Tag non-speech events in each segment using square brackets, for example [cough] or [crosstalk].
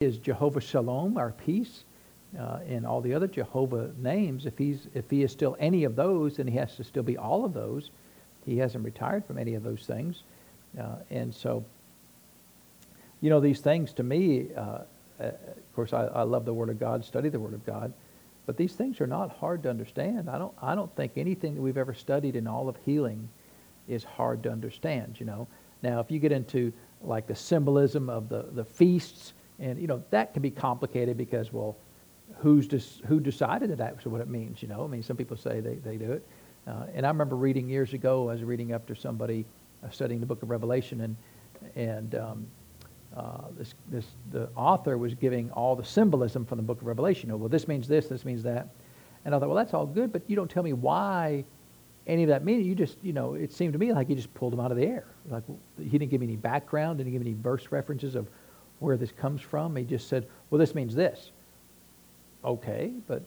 is Jehovah Shalom, our peace, uh, and all the other Jehovah names, if he's if he is still any of those, then he has to still be all of those. He hasn't retired from any of those things, uh, and so you know these things to me. Uh, uh of course, I, I love the Word of God, study the Word of God, but these things are not hard to understand. I don't I don't think anything that we've ever studied in all of healing is hard to understand. You know, now if you get into like the symbolism of the the feasts and, you know, that can be complicated because, well, who's who decided that that's what it means, you know? I mean, some people say they, they do it. Uh, and I remember reading years ago, I was reading after somebody uh, studying the book of Revelation, and, and um, uh, this, this, the author was giving all the symbolism from the book of Revelation. You know, well, this means this, this means that. And I thought, well, that's all good, but you don't tell me why any of that means. You just, you know, it seemed to me like he just pulled them out of the air. Like he didn't give me any background, didn't give me any verse references of where this comes from. He just said, well, this means this. Okay, but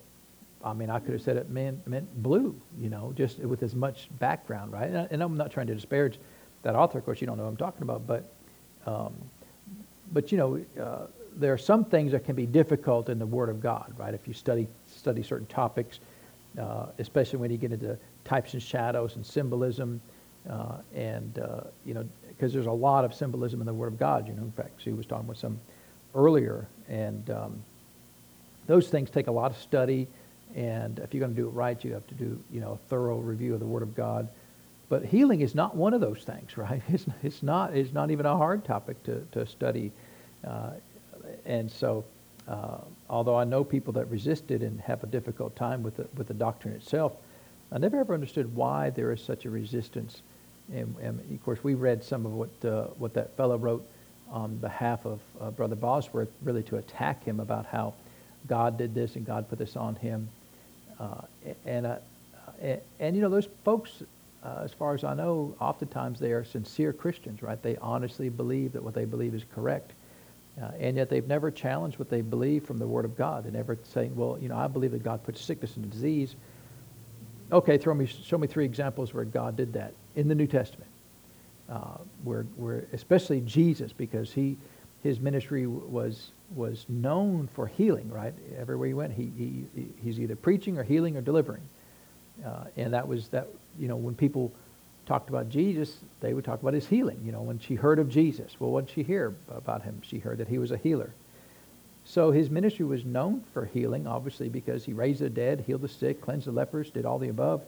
I mean, I could have said it meant, meant blue, you know, just with as much background, right? And, I, am not trying to disparage that author. Of course, you don't know what I'm talking about, but, um, but you know, uh, there are some things that can be difficult in the Word of God, right? If you study study certain topics, uh, especially when you get into types and shadows and symbolism, uh, and uh, you know, because there's a lot of symbolism in the Word of God. You know, in fact, she was talking with some earlier, and um, those things take a lot of study. And if you're going to do it right, you have to do you know a thorough review of the Word of God. But healing is not one of those things, [laughs] right? It's, it's not it's not even a hard topic to to study, uh, and so. Uh, although I know people that resist it and have a difficult time with the, with the doctrine itself, I never ever understood why there is such a resistance and, and, of course, we read some of what, uh, what that fellow wrote on behalf of uh, Brother Bosworth, really to attack him about how God did this and God put this on him. Uh, and, uh, and, and, you know, those folks, uh, as far as I know, oftentimes they are sincere Christians, right? They honestly believe that what they believe is correct. Uh, and yet they've never challenged what they believe from the Word of God. They never say, well, you know, I believe that God puts sickness and disease. Okay, throw me, show me three examples where God did that in the New Testament, uh, where, where especially Jesus, because he, his ministry was, was known for healing, right? Everywhere he went, he, he, he's either preaching or healing or delivering. Uh, and that was that, you know, when people talked about Jesus, they would talk about his healing. You know, when she heard of Jesus, well, what did she hear about him? She heard that he was a healer. So his ministry was known for healing, obviously, because he raised the dead, healed the sick, cleansed the lepers, did all the above.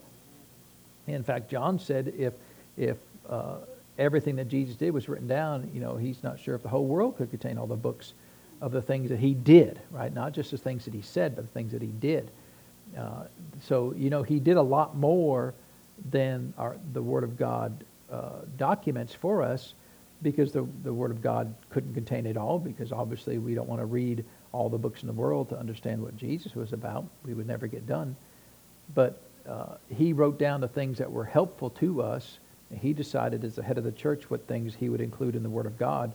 In fact, John said if, if uh, everything that Jesus did was written down, you know, he's not sure if the whole world could contain all the books of the things that he did, right? Not just the things that he said, but the things that he did. Uh, so, you know, he did a lot more than our, the Word of God uh, documents for us because the, the Word of God couldn't contain it all because obviously we don't want to read all the books in the world to understand what Jesus was about. We would never get done. But uh, he wrote down the things that were helpful to us. He decided as the head of the church what things he would include in the Word of God.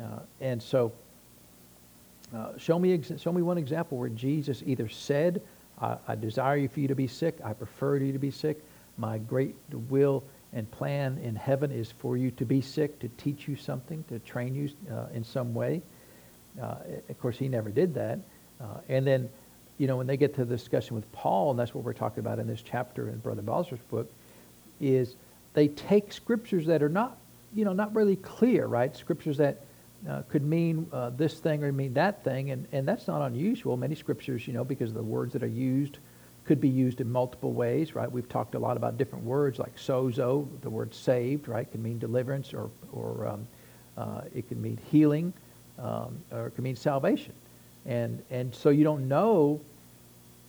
Uh, and so, uh, show, me show me one example where Jesus either said, I, I desire you for you to be sick, I prefer you to be sick, my great will and plan in heaven is for you to be sick, to teach you something, to train you uh, in some way. Uh, of course, he never did that. Uh, and then you know, when they get to the discussion with Paul, and that's what we're talking about in this chapter in Brother Bosworth's book, is they take scriptures that are not, you know, not really clear, right? Scriptures that uh, could mean uh, this thing or mean that thing, and, and that's not unusual. Many scriptures, you know, because of the words that are used, could be used in multiple ways, right? We've talked a lot about different words like sozo, the word saved, right? Can mean deliverance or, or um, uh, it can mean healing um, or it can mean salvation. And, and so you don't know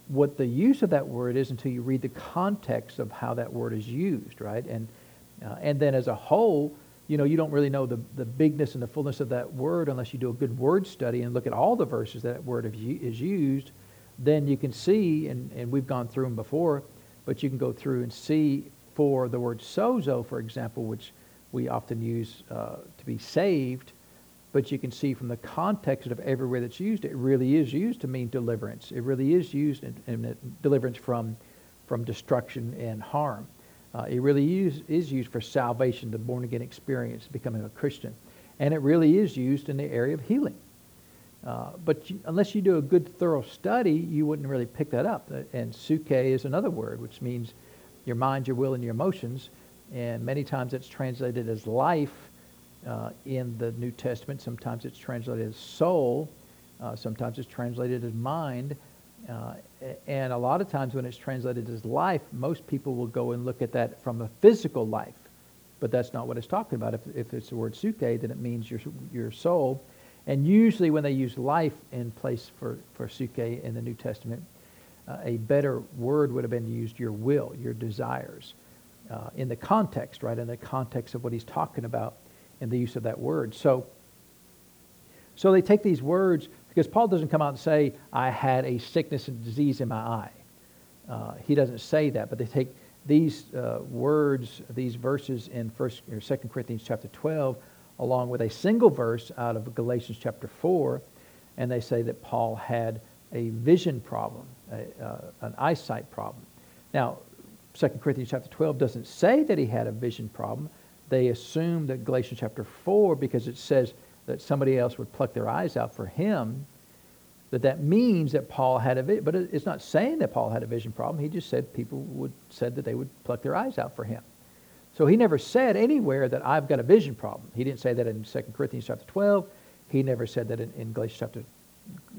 what the use of that word is until you read the context of how that word is used, right? And, uh, and then as a whole, you know, you don't really know the, the bigness and the fullness of that word unless you do a good word study and look at all the verses that, that word is used. Then you can see, and, and we've gone through them before, but you can go through and see for the word sozo, for example, which we often use uh, to be saved, but you can see from the context of everywhere that's used, it really is used to mean deliverance. It really is used in, in deliverance from, from destruction and harm. Uh, it really is, is used for salvation, the born again experience, becoming a Christian. And it really is used in the area of healing. Uh, but you, unless you do a good, thorough study, you wouldn't really pick that up. Uh, and suke is another word, which means your mind, your will, and your emotions. And many times it's translated as life uh, in the New Testament. Sometimes it's translated as soul. Uh, sometimes it's translated as mind. Uh, and a lot of times when it's translated as life, most people will go and look at that from a physical life. But that's not what it's talking about. If, if it's the word suke, then it means your, your soul. And usually when they use life in place for, for suke in the New Testament, uh, a better word would have been used your will, your desires. Uh, in the context, right? In the context of what he's talking about in the use of that word. So, so they take these words because Paul doesn't come out and say, I had a sickness and disease in my eye. Uh, he doesn't say that, but they take these uh, words, these verses in First or Second Corinthians chapter 12, along with a single verse out of Galatians chapter 4, and they say that Paul had a vision problem, a, uh, an eyesight problem. Now, 2 Corinthians chapter 12 doesn't say that he had a vision problem. They assume that Galatians chapter 4, because it says that somebody else would pluck their eyes out for him, that that means that Paul had a vision. But it's not saying that Paul had a vision problem. He just said people would said that they would pluck their eyes out for him. So he never said anywhere that I've got a vision problem. He didn't say that in 2 Corinthians chapter 12. He never said that in, in Galatians chapter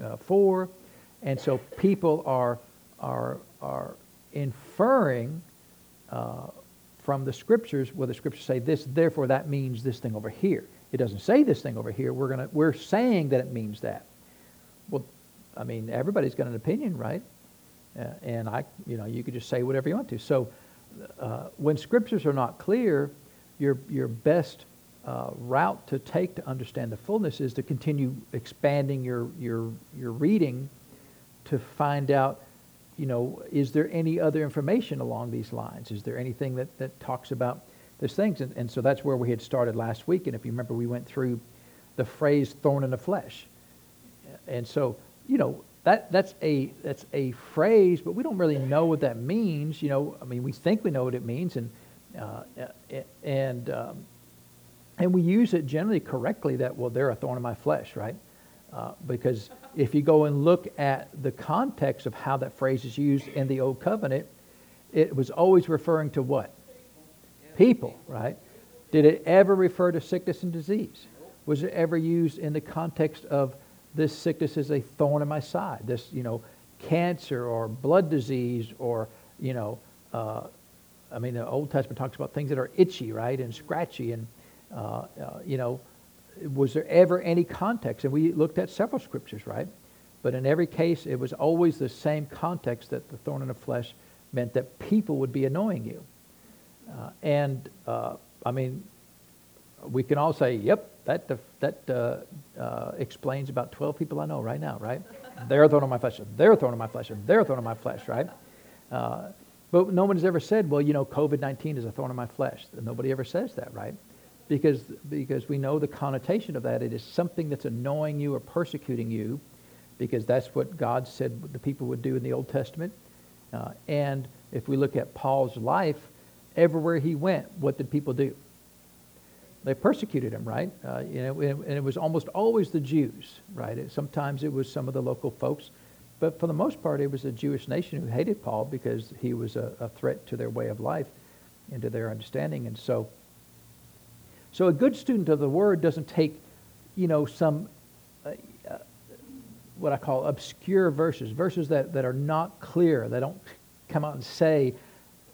uh, 4. And so people are, are, are inferring uh, from the scriptures where the scriptures say this, therefore that means this thing over here. It doesn't say this thing over here. We're, gonna, we're saying that it means that. Well, I mean, everybody's got an opinion, right? Uh, and I, you know, you could just say whatever you want to. So uh, when scriptures are not clear, your, your best uh, route to take to understand the fullness is to continue expanding your, your, your reading to find out, you know, is there any other information along these lines? Is there anything that, that talks about these things? And, and so that's where we had started last week. And if you remember, we went through the phrase thorn in the flesh. And so, you know, that, that's, a, that's a phrase, but we don't really know what that means. You know, I mean, we think we know what it means, and, uh, and, um, and we use it generally correctly that, well, they're a thorn in my flesh, right? Uh, because if you go and look at the context of how that phrase is used in the Old Covenant, it was always referring to what? People, right? Did it ever refer to sickness and disease? Was it ever used in the context of this sickness is a thorn in my side. This, you know, cancer or blood disease or, you know, uh, I mean, the Old Testament talks about things that are itchy, right, and scratchy, and uh, uh, you know, was there ever any context? And we looked at several scriptures, right? But in every case, it was always the same context that the thorn in the flesh meant that people would be annoying you. Uh, and uh, I mean, we can all say, "Yep, that that uh, uh, explains about 12 people I know right now, right? they're a thorn on my flesh, they're a thorn on my flesh, they're a thorn on my flesh, right? Uh, but no one has ever said, well, you know, COVID-19 is a thorn in my flesh. Nobody ever says that, right? Because, because we know the connotation of that. It is something that's annoying you or persecuting you because that's what God said the people would do in the Old Testament. Uh, and if we look at Paul's life, everywhere he went, what did people do? They persecuted him, right? Uh, you know, and it was almost always the Jews, right? It, sometimes it was some of the local folks, but for the most part, it was the Jewish nation who hated Paul because he was a, a threat to their way of life and to their understanding. And so, so a good student of the Word doesn't take, you know, some uh, uh, what I call obscure verses, verses that, that are not clear. They don't come out and say,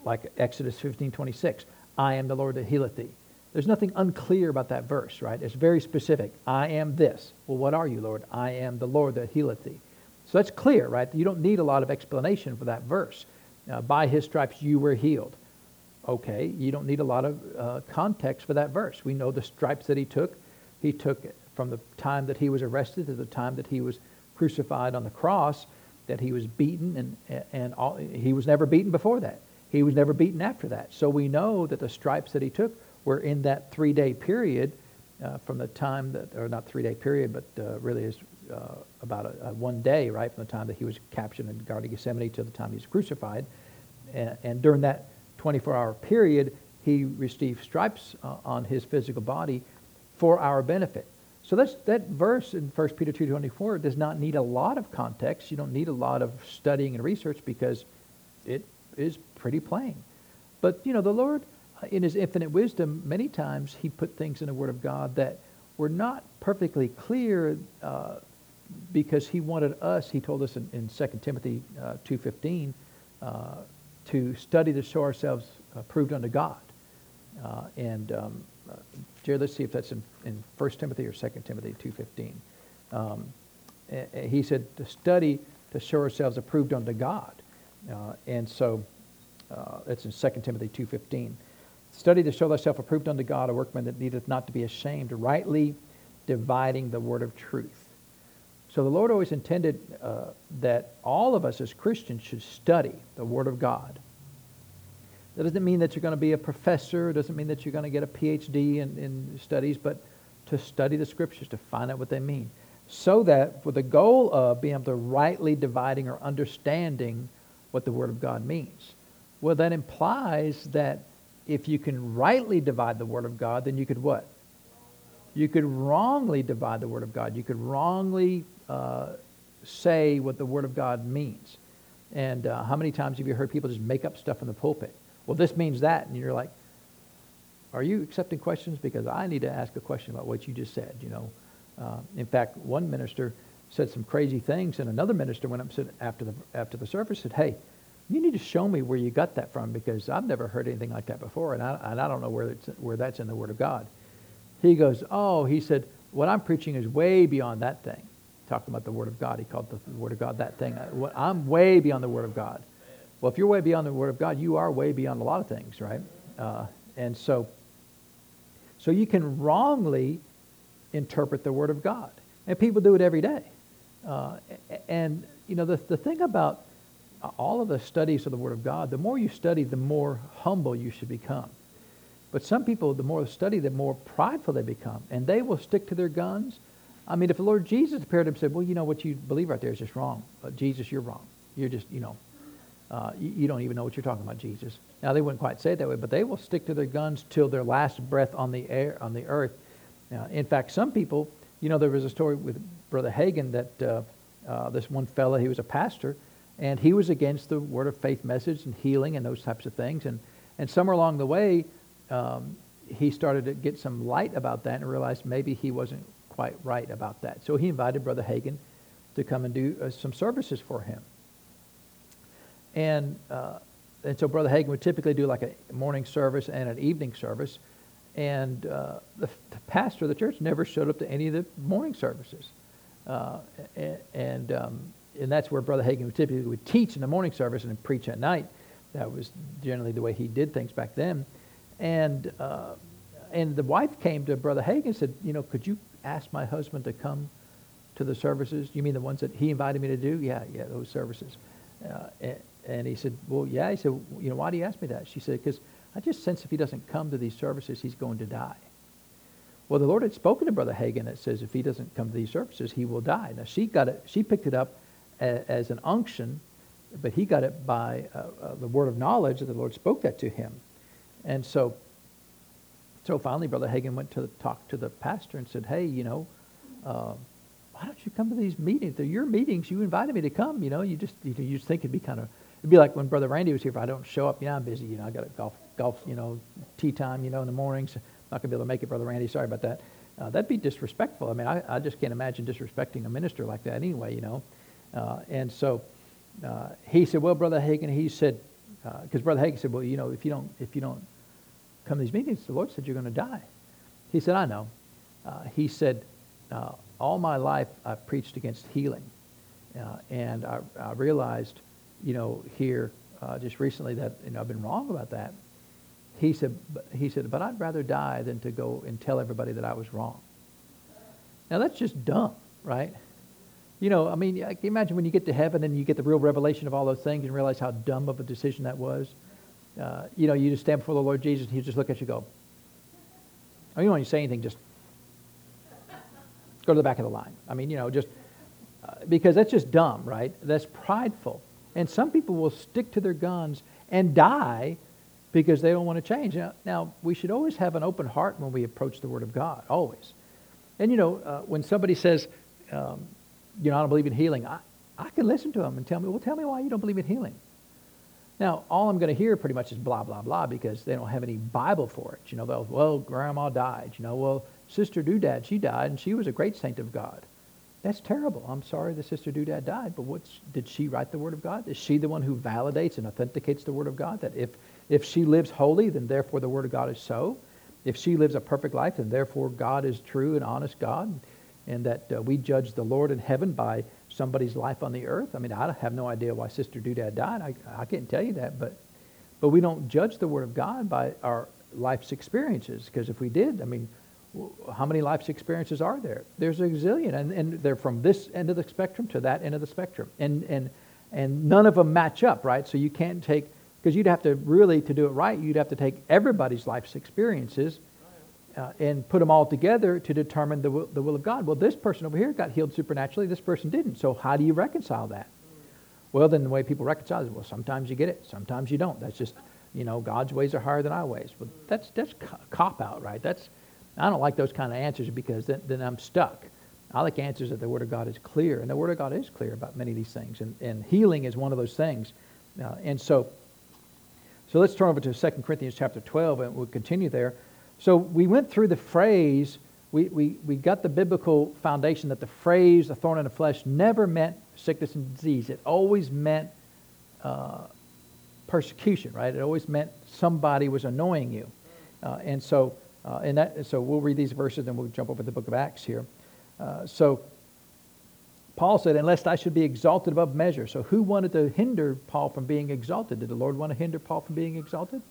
like Exodus 15, 26, I am the Lord that healeth thee there's nothing unclear about that verse, right? It's very specific. I am this. Well, what are you, Lord? I am the Lord that healeth thee. So that's clear, right? You don't need a lot of explanation for that verse. Uh, by his stripes you were healed. Okay, you don't need a lot of uh, context for that verse. We know the stripes that he took. He took from the time that he was arrested to the time that he was crucified on the cross, that he was beaten, and, and all, he was never beaten before that. He was never beaten after that. So we know that the stripes that he took were in that three day period uh, from the time that, or not three day period, but uh, really is uh, about a, a one day, right, from the time that he was captured in the Garden of Gethsemane to the time he was crucified. And, and during that 24 hour period, he received stripes uh, on his physical body for our benefit. So that's, that verse in 1 Peter 2.24 does not need a lot of context. You don't need a lot of studying and research because it is pretty plain. But, you know, the Lord, in his infinite wisdom, many times he put things in the Word of God that were not perfectly clear uh, because he wanted us, he told us in, in 2 Timothy uh, 2.15, uh, to study to show ourselves approved unto God. Uh, and um, uh, Jared, let's see if that's in, in 1 Timothy or 2 Timothy 2.15. Um, he said to study to show ourselves approved unto God. Uh, and so it's in 2 Timothy 2.15. Study to show thyself approved unto God, a workman that needeth not to be ashamed, rightly dividing the word of truth. So the Lord always intended uh, that all of us as Christians should study the Word of God. That doesn't mean that you're going to be a professor. It doesn't mean that you're going to get a PhD in, in studies, but to study the Scriptures, to find out what they mean. So that with the goal of being able to rightly dividing or understanding what the Word of God means. Well, that implies that if you can rightly divide the Word of God, then you could what? You could wrongly divide the Word of God. You could wrongly uh, say what the Word of God means. And uh, how many times have you heard people just make up stuff in the pulpit? Well, this means that. And you're like, are you accepting questions? Because I need to ask a question about what you just said, you know. Uh, in fact, one minister said some crazy things, and another minister went up and said after the, after the service, said, hey, you need to show me where you got that from because I've never heard anything like that before, and I, and I don't know where, it's, where that's in the Word of God. He goes, oh, he said, what I'm preaching is way beyond that thing talking about the Word of God. He called the Word of God that thing. I'm way beyond the Word of God. Well, if you're way beyond the Word of God, you are way beyond a lot of things, right? Uh, and so, so you can wrongly interpret the Word of God. And people do it every day. Uh, and, you know, the, the thing about all of the studies of the Word of God, the more you study, the more humble you should become. But some people, the more they study, the more prideful they become. And they will stick to their guns I mean, if the Lord Jesus appeared to him and said, well, you know, what you believe right there is just wrong. But Jesus, you're wrong. You're just, you know, uh, you, you, don't even know what you're talking about, Jesus. Now, they wouldn't quite say it that way, but they will stick to their guns till their last breath on the air, on the earth. Now, in fact, some people, you know, there was a story with Brother Hagin that uh, uh, this one fellow, he was a pastor, and he was against the word of faith message and healing and those types of things. And, and somewhere along the way, um, he started to get some light about that and realized maybe he wasn't quite right about that. So he invited Brother Hagin to come and do uh, some services for him. And, uh, and so Brother Hagin would typically do like a morning service and an evening service. And uh, the, the, pastor of the church never showed up to any of the morning services. Uh, and, um, and that's where Brother Hagin would typically would teach in the morning service and preach at night. That was generally the way he did things back then. And, uh, and the wife came to Brother Hagin and said, you know, could you ask my husband to come to the services. You mean the ones that he invited me to do? Yeah, yeah, those services. Uh, and, and, he said, well, yeah. He said, you know, why do you ask me that? She said, because I just sense if he doesn't come to these services, he's going to die. Well, the Lord had spoken to Brother Hagin that says if he doesn't come to these services, he will die. Now, she got it. She picked it up as, an unction, but he got it by uh, uh, the word of knowledge that the Lord spoke that to him. And so so finally, Brother Hagin went to talk to the pastor and said, hey, you know, uh, why don't you come to these meetings? They're your meetings. You invited me to come. You know, you just you, you just think it'd be kind of it'd be like when Brother Randy was here. If I don't show up, know, I'm busy. You know, I got a golf golf you know tee time. You know, in the mornings. I'm not gonna be able to make it, Brother Randy. Sorry about that. Uh, that'd be disrespectful. I mean, I, I just can't imagine disrespecting a minister like that anyway. You know, and so uh, he said, well, Brother Hagin, he said, because uh, Brother Hagin said, well, you know, if you don't if you don't come to these meetings, the Lord said, you're going to die. He said, I know. Uh, he said, uh, all my life I've preached against healing. Uh, and I, I, realized, you know, here uh, just recently that you know, I've been wrong about that. He said, he said, but I'd rather die than to go and tell everybody that I was wrong. Now that's just dumb, right? You know, I mean, imagine when you get to heaven and you get the real revelation of all those things and realize how dumb of a decision that was uh, you know, you just stand before the Lord Jesus and he just look at you go, I mean, you don't even say anything, just go to the back of the line. I mean, you know, just uh, because that's just dumb, right? That's prideful. And some people will stick to their guns and die because they don't want to change. Now, now, we should always have an open heart when we approach the Word of God, always. And you know, uh, when somebody says, um, you know, I don't believe in healing, I, I can listen to them and tell me, well, tell me why you don't believe in healing. Now, all I'm going to hear pretty much is blah, blah, blah because they don't have any Bible for it. You know, they'll, well, grandma died. You know, well, Sister Doodad, she died and she was a great saint of God. That's terrible. I'm sorry the Sister Doodad died, but what's, did she write the Word of God? Is she the one who validates and authenticates the Word of God? That if, if she lives holy, then therefore the Word of God is so? If she lives a perfect life, then therefore God is true and honest God? And that uh, we judge the Lord in heaven by somebody's life on the earth? I mean, I have no idea why Sister Doodad died. I, I can't tell you that, but, but we don't judge the Word of God by our life's experiences, because if we did, I mean, how many life's experiences are there? There's a zillion, and, and they're from this end of the spectrum to that end of the spectrum, and and and none of them match up, right? So you can't take because you'd have to really to do it right, you'd have to take everybody's life's experiences uh, and put them all together to determine the will, the will of God. Well, this person over here got healed supernaturally, this person didn't. So how do you reconcile that? Well, then the way people reconcile is, well, sometimes you get it, sometimes you don't. That's just, you know, God's ways are higher than our ways. Well, that's that's cop out, right? That's I don't like those kind of answers because then, then I'm stuck. I like answers that the Word of God is clear, and the Word of God is clear about many of these things, and, and healing is one of those things. Uh, and so, so let's turn over to 2 Corinthians chapter 12, and we'll continue there. So we went through the phrase, we, we, we got the biblical foundation that the phrase, a thorn in the flesh, never meant sickness and disease. It always meant uh, persecution, right? It always meant somebody was annoying you. Uh, and so uh, and that, so we'll read these verses and we'll jump over to the book of Acts here. Uh, so Paul said, Unless I should be exalted above measure. So who wanted to hinder Paul from being exalted? Did the Lord want to hinder Paul from being exalted?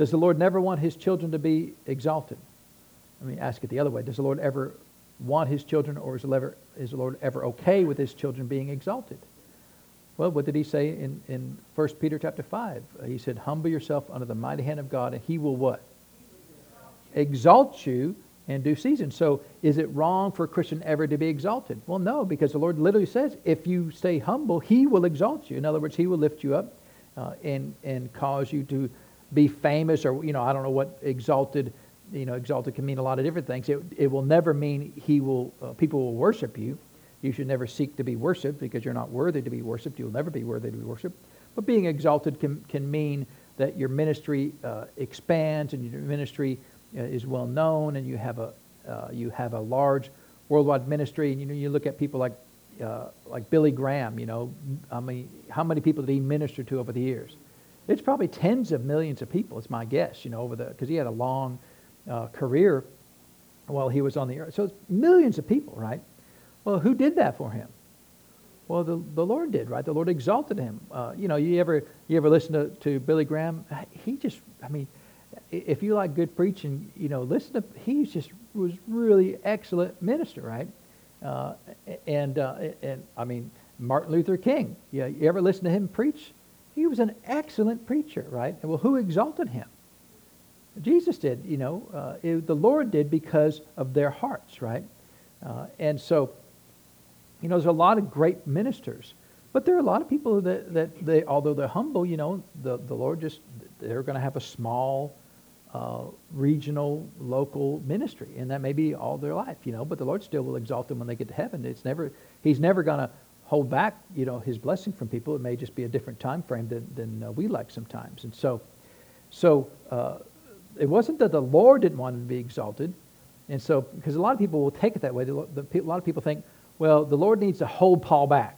Does the Lord never want his children to be exalted? Let me ask it the other way. Does the Lord ever want his children, or is the, Lord, is the Lord ever okay with his children being exalted? Well, what did he say in, in 1 Peter chapter 5? He said, Humble yourself under the mighty hand of God, and he will what? exalt you in due season. So is it wrong for a Christian ever to be exalted? Well, no, because the Lord literally says, if you stay humble, he will exalt you. In other words, he will lift you up uh, and, and cause you to be famous or, you know, I don't know what exalted, you know, exalted can mean a lot of different things. It, it will never mean he will, uh, people will worship you. You should never seek to be worshiped because you're not worthy to be worshiped. You'll never be worthy to be worshiped. But being exalted can, can mean that your ministry uh, expands and your ministry uh, is well known, and you have a uh, you have a large worldwide ministry. And you know, you look at people like uh, like Billy Graham. You know, I mean, how many people did he minister to over the years? It's probably tens of millions of people. It's my guess. You know, over the because he had a long uh, career while he was on the earth. So it's millions of people, right? Well, who did that for him? Well, the, the Lord did, right? The Lord exalted him. Uh, you know, you ever you ever listen to, to Billy Graham? He just, I mean, if you like good preaching, you know, listen to, he just was really excellent minister, right? Uh, and, uh, and, I mean, Martin Luther King, yeah, you ever listen to him preach? He was an excellent preacher, right? Well, who exalted him? Jesus did, you know, uh, it, the Lord did because of their hearts, right? Uh, and so, you know, there's a lot of great ministers, but there are a lot of people that, that they, although they're humble, you know, the, the Lord just, they're going to have a small uh, regional, local ministry, and that may be all their life, you know. But the Lord still will exalt them when they get to heaven. It's never He's never going to hold back, you know, His blessing from people. It may just be a different time frame than than uh, we like sometimes. And so, so uh, it wasn't that the Lord didn't want him to be exalted, and so because a lot of people will take it that way. The, the, a lot of people think, well, the Lord needs to hold Paul back,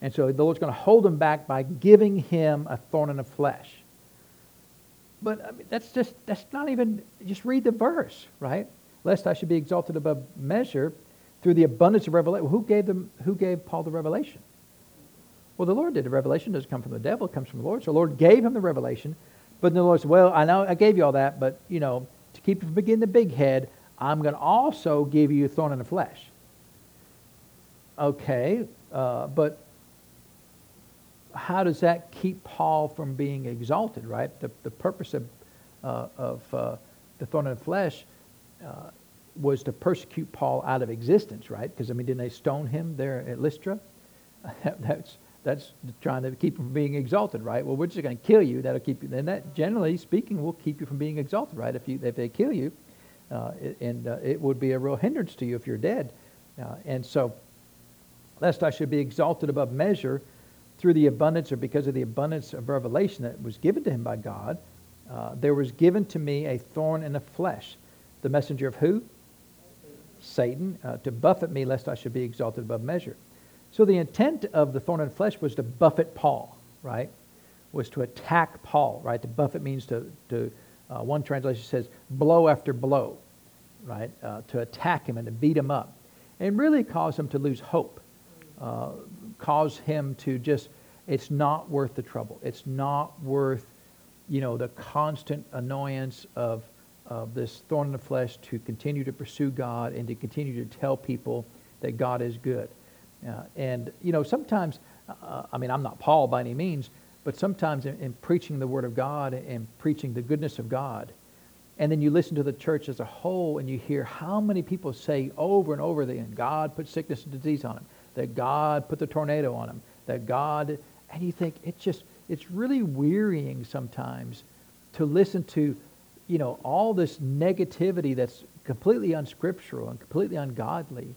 and so the Lord's going to hold him back by giving him a thorn in the flesh. But I mean, that's just that's not even just read the verse, right? Lest I should be exalted above measure through the abundance of revelation. Who gave them? Who gave Paul the revelation? Well, the Lord did. The revelation doesn't come from the devil; it comes from the Lord. So the Lord gave him the revelation. But the Lord said, "Well, I know I gave you all that, but you know, to keep you from getting the big head, I'm going to also give you a thorn in the flesh." Okay, uh, but how does that keep Paul from being exalted, right? The, the purpose of, uh, of uh, the thorn in the flesh uh, was to persecute Paul out of existence, right? Because, I mean, didn't they stone him there at Lystra? [laughs] that's, that's trying to keep him from being exalted, right? Well, we're just going to kill you. That'll keep you. And that, generally speaking, will keep you from being exalted, right? If, you, if they kill you, uh, and uh, it would be a real hindrance to you if you're dead. Uh, and so, lest I should be exalted above measure through the abundance or because of the abundance of revelation that was given to him by God, uh, there was given to me a thorn in the flesh. The messenger of who? Satan, uh, to buffet me lest I should be exalted above measure. So the intent of the thorn in the flesh was to buffet Paul, right? Was to attack Paul, right? To buffet means to, to uh, one translation says blow after blow, right? Uh, to attack him and to beat him up. And really cause him to lose hope. Uh, cause him to just, it's not worth the trouble. It's not worth, you know, the constant annoyance of, of this thorn in the flesh to continue to pursue God and to continue to tell people that God is good. Uh, and, you know, sometimes, uh, I mean, I'm not Paul by any means, but sometimes in, in, preaching the Word of God and preaching the goodness of God, and then you listen to the church as a whole and you hear how many people say over and over again, God put sickness and disease on him, that God put the tornado on him, that God, and you think it's just, it's really wearying sometimes to listen to, you know, all this negativity that's completely unscriptural and completely ungodly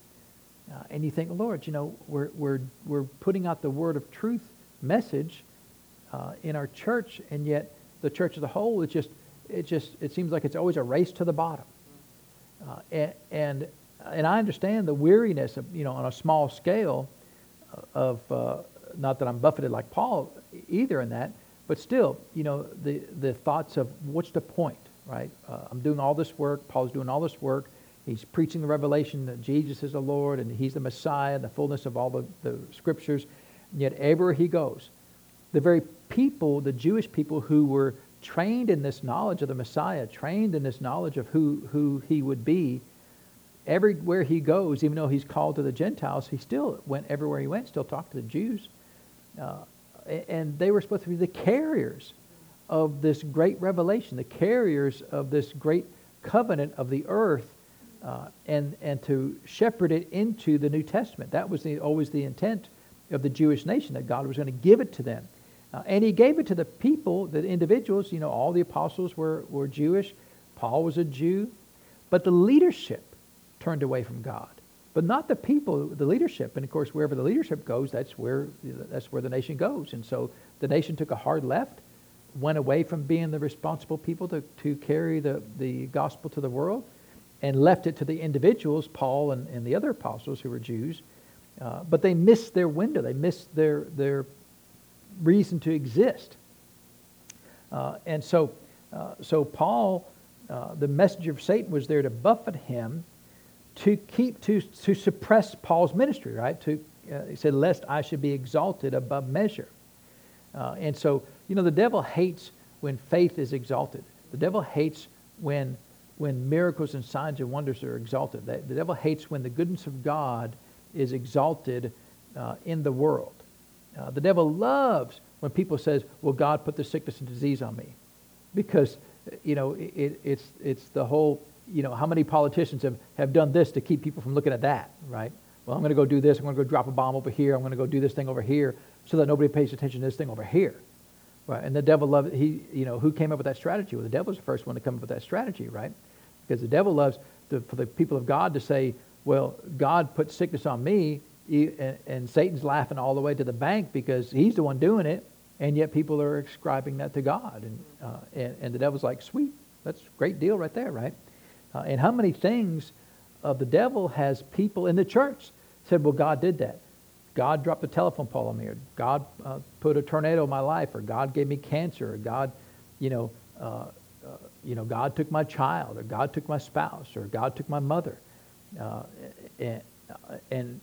uh, and you think, Lord, you know, we're, we're, we're putting out the word of truth message uh, in our church, and yet the church as a whole, it just, it just, it seems like it's always a race to the bottom. Uh, and, and, and I understand the weariness of, you know, on a small scale of, uh, not that I'm buffeted like Paul either in that, but still, you know, the, the thoughts of what's the point, right? Uh, I'm doing all this work, Paul's doing all this work, He's preaching the revelation that Jesus is the Lord and he's the Messiah, the fullness of all the, the scriptures. And yet, everywhere he goes, the very people, the Jewish people who were trained in this knowledge of the Messiah, trained in this knowledge of who, who he would be, everywhere he goes, even though he's called to the Gentiles, he still went everywhere he went, still talked to the Jews. Uh, and they were supposed to be the carriers of this great revelation, the carriers of this great covenant of the earth uh, and, and to shepherd it into the New Testament. That was the, always the intent of the Jewish nation, that God was going to give it to them. Uh, and he gave it to the people, the individuals. You know, all the apostles were, were Jewish. Paul was a Jew. But the leadership turned away from God. But not the people, the leadership. And of course, wherever the leadership goes, that's where, that's where the nation goes. And so the nation took a hard left, went away from being the responsible people to, to carry the, the gospel to the world and left it to the individuals, Paul and, and the other apostles who were Jews. Uh, but they missed their window. They missed their, their reason to exist. Uh, and so, uh, so Paul, uh, the messenger of Satan, was there to buffet him to keep, to, to suppress Paul's ministry, right? To, uh, he said, lest I should be exalted above measure. Uh, and so, you know, the devil hates when faith is exalted. The devil hates when when miracles and signs and wonders are exalted. The, the devil hates when the goodness of God is exalted uh, in the world. Uh, the devil loves when people says, well, God put the sickness and disease on me. Because, you know, it, it's, it's the whole, you know, how many politicians have, have done this to keep people from looking at that, right? Well, I'm going to go do this. I'm going to go drop a bomb over here. I'm going to go do this thing over here so that nobody pays attention to this thing over here. Right? And the devil loved, he, you know, who came up with that strategy? Well, the devil was the first one to come up with that strategy, right? Because the devil loves for the people of God to say, well, God put sickness on me, and, and Satan's laughing all the way to the bank because he's the one doing it, and yet people are ascribing that to God. And, uh, and, and, the devil's like, sweet, that's a great deal right there, right? Uh, and how many things of the devil has people in the church said, well, God did that. God dropped a telephone pole on me, or God uh, put a tornado in my life, or God gave me cancer, or God, you know, uh, uh, you know, God took my child, or God took my spouse, or God took my mother. Uh, and, and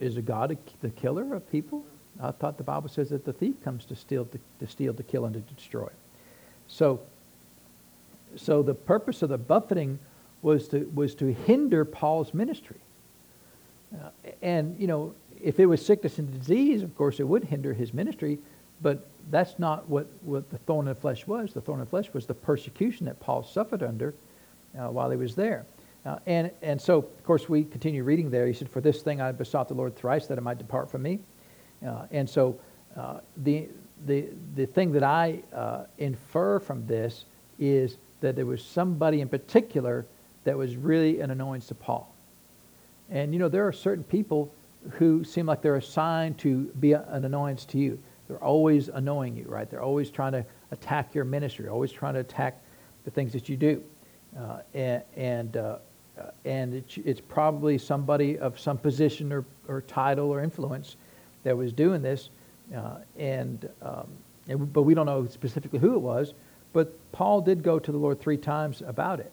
is a God the killer of people? I thought the Bible says that the thief comes to steal, to, to steal, to kill, and to destroy. So, so the purpose of the buffeting was to was to hinder Paul's ministry. Uh, and you know, if it was sickness and disease, of course, it would hinder his ministry. But that's not what, what the thorn in the flesh was. The thorn in the flesh was the persecution that Paul suffered under uh, while he was there. Uh, and, and so, of course, we continue reading there. He said, For this thing I besought the Lord thrice that it might depart from me. Uh, and so, uh, the, the, the thing that I uh, infer from this is that there was somebody in particular that was really an annoyance to Paul. And you know, there are certain people who seem like they're assigned to be an annoyance to you. They're always annoying you, right? They're always trying to attack your ministry, always trying to attack the things that you do. Uh, and and, uh, and it's, it's probably somebody of some position or, or title or influence that was doing this. Uh, and, um, and, but we don't know specifically who it was. But Paul did go to the Lord three times about it.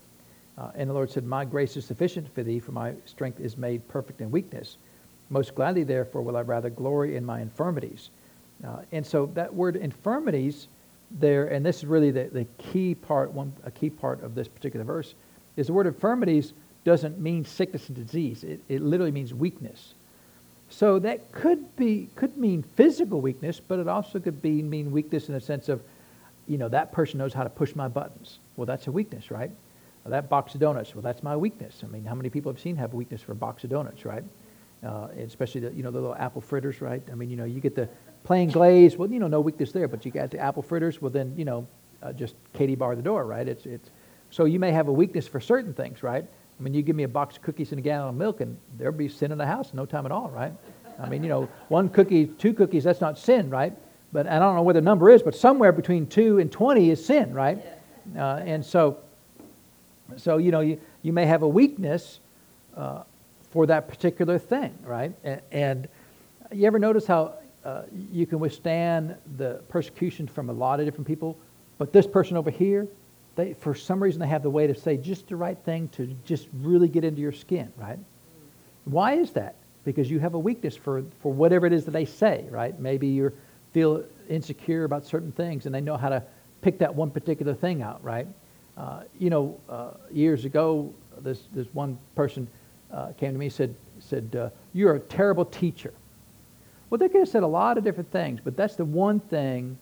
Uh, and the Lord said, My grace is sufficient for thee, for my strength is made perfect in weakness. Most gladly, therefore, will I rather glory in my infirmities. Uh, and so that word infirmities there, and this is really the, the key part, one a key part of this particular verse, is the word infirmities doesn't mean sickness and disease. It, it literally means weakness. So that could be could mean physical weakness, but it also could be mean weakness in the sense of, you know, that person knows how to push my buttons. Well, that's a weakness, right? Well, that box of donuts, well, that's my weakness. I mean, how many people have seen have weakness for a box of donuts, right? Uh, especially the, you know, the little apple fritters, right? I mean, you know, you get the plain glaze, well, you know, no weakness there, but you got the apple fritters, well, then, you know, uh, just Katie bar the door, right? It's, it's, so you may have a weakness for certain things, right? I mean, you give me a box of cookies and a gallon of milk, and there'll be sin in the house in no time at all, right? I mean, you know, one cookie, two cookies, that's not sin, right? But I don't know where the number is, but somewhere between two and 20 is sin, right? Uh, and so, so, you know, you, you may have a weakness uh, for that particular thing, right? And, and, you ever notice how uh, you can withstand the persecution from a lot of different people, but this person over here, they, for some reason, they have the way to say just the right thing to just really get into your skin, right? Why is that? Because you have a weakness for, for whatever it is that they say, right? Maybe you feel insecure about certain things and they know how to pick that one particular thing out, right? Uh, you know, uh, years ago, this, this one person uh, came to me said, said uh, You're a terrible teacher. Well, they could have said a lot of different things, but that's the one thing,